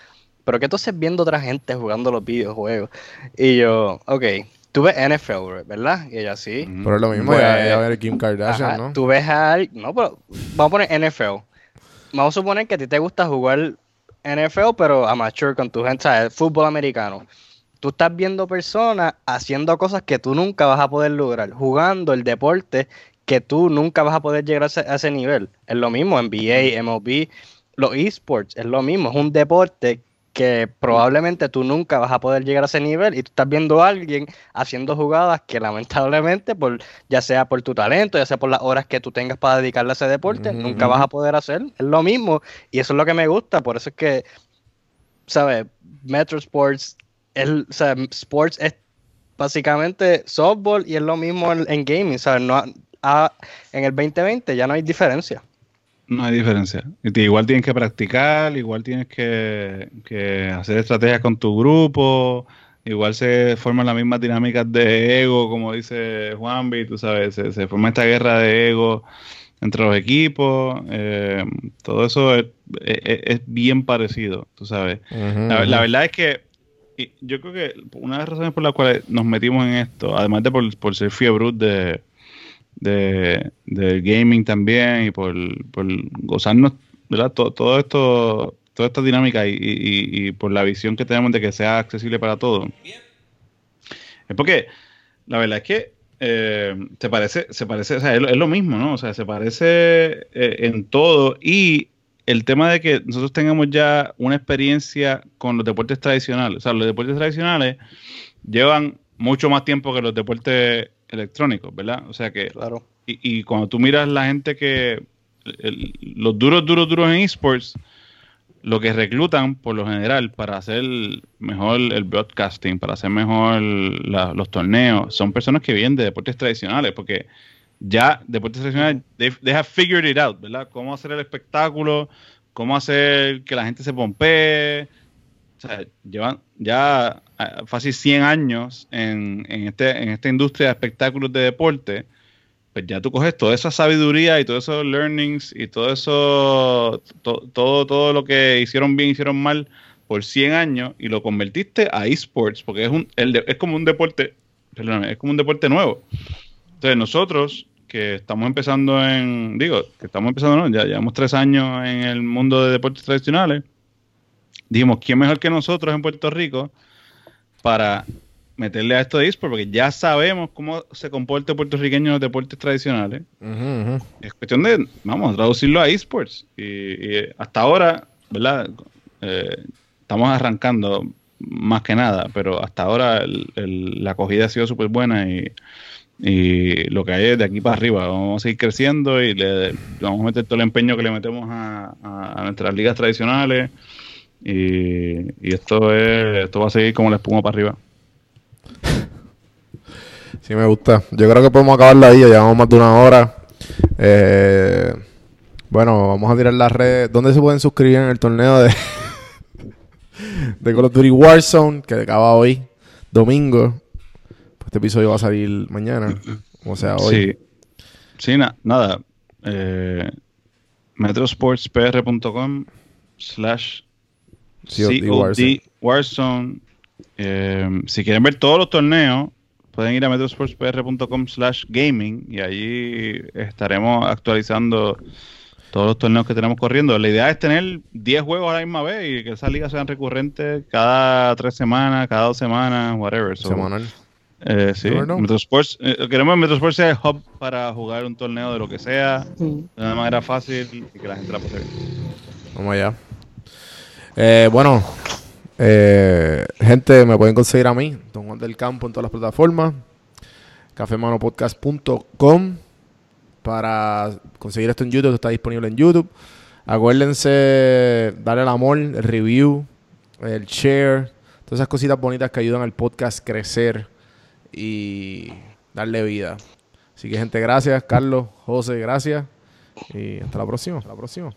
Pero que estás viendo otra gente jugando los videojuegos. Y yo, ok, tú ves NFL, ¿verdad? Y ella sí. Pero es lo mismo, pues, ya, ver Kim Kardashian, ¿no? Tú ves a no, pero vamos a poner NFL. Vamos a suponer que a ti te gusta jugar NFL, pero amateur con tu gente, ¿sabes? Fútbol americano tú estás viendo personas haciendo cosas que tú nunca vas a poder lograr, jugando el deporte que tú nunca vas a poder llegar a ese, nivel. Es lo mismo, NBA, MLB, los esports, es lo mismo, es un deporte que probablemente tú nunca vas a poder llegar a ese nivel y tú estás viendo a alguien haciendo jugadas que lamentablemente, por, ya sea por tu talento, ya sea por las horas que tú tengas para dedicarle a ese deporte, nunca vas a poder hacer. Es lo mismo y eso es lo que me gusta, por eso es que, ¿sabes? Metro Sports el, o sea, sports es básicamente softball y es lo mismo en, gaming, ¿sabes? No, en el 2020 ya no hay diferencia. No hay diferencia. Igual tienes que practicar, igual tienes que, hacer estrategias con tu grupo, igual se forman las mismas dinámicas de ego, como dice Juanvi, tú sabes, se, forma esta guerra de ego entre los equipos, eh, todo eso es, bien parecido, tú sabes. la, verdad es que yo creo que una de las razones por las cuales nos metimos en esto, además de por, ser fiebre de, de, gaming también y por, gozarnos, ¿verdad? Todo, esto, toda esta dinámica y, por la visión que tenemos de que sea accesible para todos. Es porque la verdad es que eh, se parece, se parece, o sea, es, lo mismo, ¿no? O sea, se parece eh, en todo y el tema de que nosotros tengamos ya una experiencia con los deportes tradicionales. O sea, los deportes tradicionales llevan mucho más tiempo que los deportes electrónicos, ¿verdad? O sea que. Claro. Y, cuando tú miras la gente que. los duros, duros, duros en esports, lo que reclutan por lo general para hacer mejor el broadcasting, para hacer mejor los torneos, son personas que vienen de deportes tradicionales, porque ya deportes tradicionales, they, have figured it out, ¿verdad? Cómo hacer el espectáculo, cómo hacer que la gente se pompee. O sea, llevan ya ah, fácil 100 años en, en, este, en esta industria de espectáculos de deporte pues ya tú coges toda esa sabiduría y todos esos learnings y todo eso, todo, todo lo que hicieron bien, hicieron mal por 100 años y lo convertiste a esports, porque es, un, es como un deporte, perdóname, es como un deporte nuevo. Entonces nosotros que estamos empezando en, digo, que estamos empezando, no, ya llevamos tres años en el mundo de deportes tradicionales, dijimos, ¿quién mejor que nosotros en Puerto Rico para meterle a esto de eSports, porque ya sabemos cómo se comporta el puertorriqueño en los deportes tradicionales. Es cuestión de, vamos, traducirlo a eSports. Y, hasta ahora, ¿verdad? Eh, estamos arrancando más que nada, pero hasta ahora la acogida ha sido súper buena y, lo que hay es de aquí para arriba. Vamos a seguir creciendo y le vamos a meter todo el empeño que le metemos a, nuestras ligas tradicionales. Y, y, esto es esto va a seguir como la espuma para arriba. Sí, me gusta. Yo creo que podemos acabar ahí. Ya llevamos más de una hora. Eh, bueno, vamos a tirar las redes. ¿Dónde se pueden suscribir en el torneo de, de Call of Duty Warzone? Que acaba hoy, domingo. Este episodio va a salir mañana. O sea, hoy. Sí, nada. Eh, metrosportspr.com slash COD Warzone. Eh, si quieren ver todos los torneos, pueden ir a metrosportspr.com slash gaming y allí estaremos actualizando todos los torneos que tenemos corriendo. La idea es tener 10 juegos a la misma vez y que esas ligas sean recurrentes cada tres semanas, cada dos semanas, whatever. Semanal. Eh, sí, Metrosports, eh, queremos que Metrosports sea el hub para jugar un torneo de lo que sea, de una manera fácil y que la gente la ver. Vamos allá. Eh, bueno, eh, gente, me pueden conseguir a mí, Don Juan del Campo, en todas las plataformas. cafemanopodcast.com para conseguir esto en YouTube. Está disponible en YouTube. Acuérdense darle el amor, el review, el share, todas esas cositas bonitas que ayudan al podcast a crecer y darle vida. Así que, gente, gracias. Carlos, José, gracias. Y hasta la próxima. Hasta la próxima.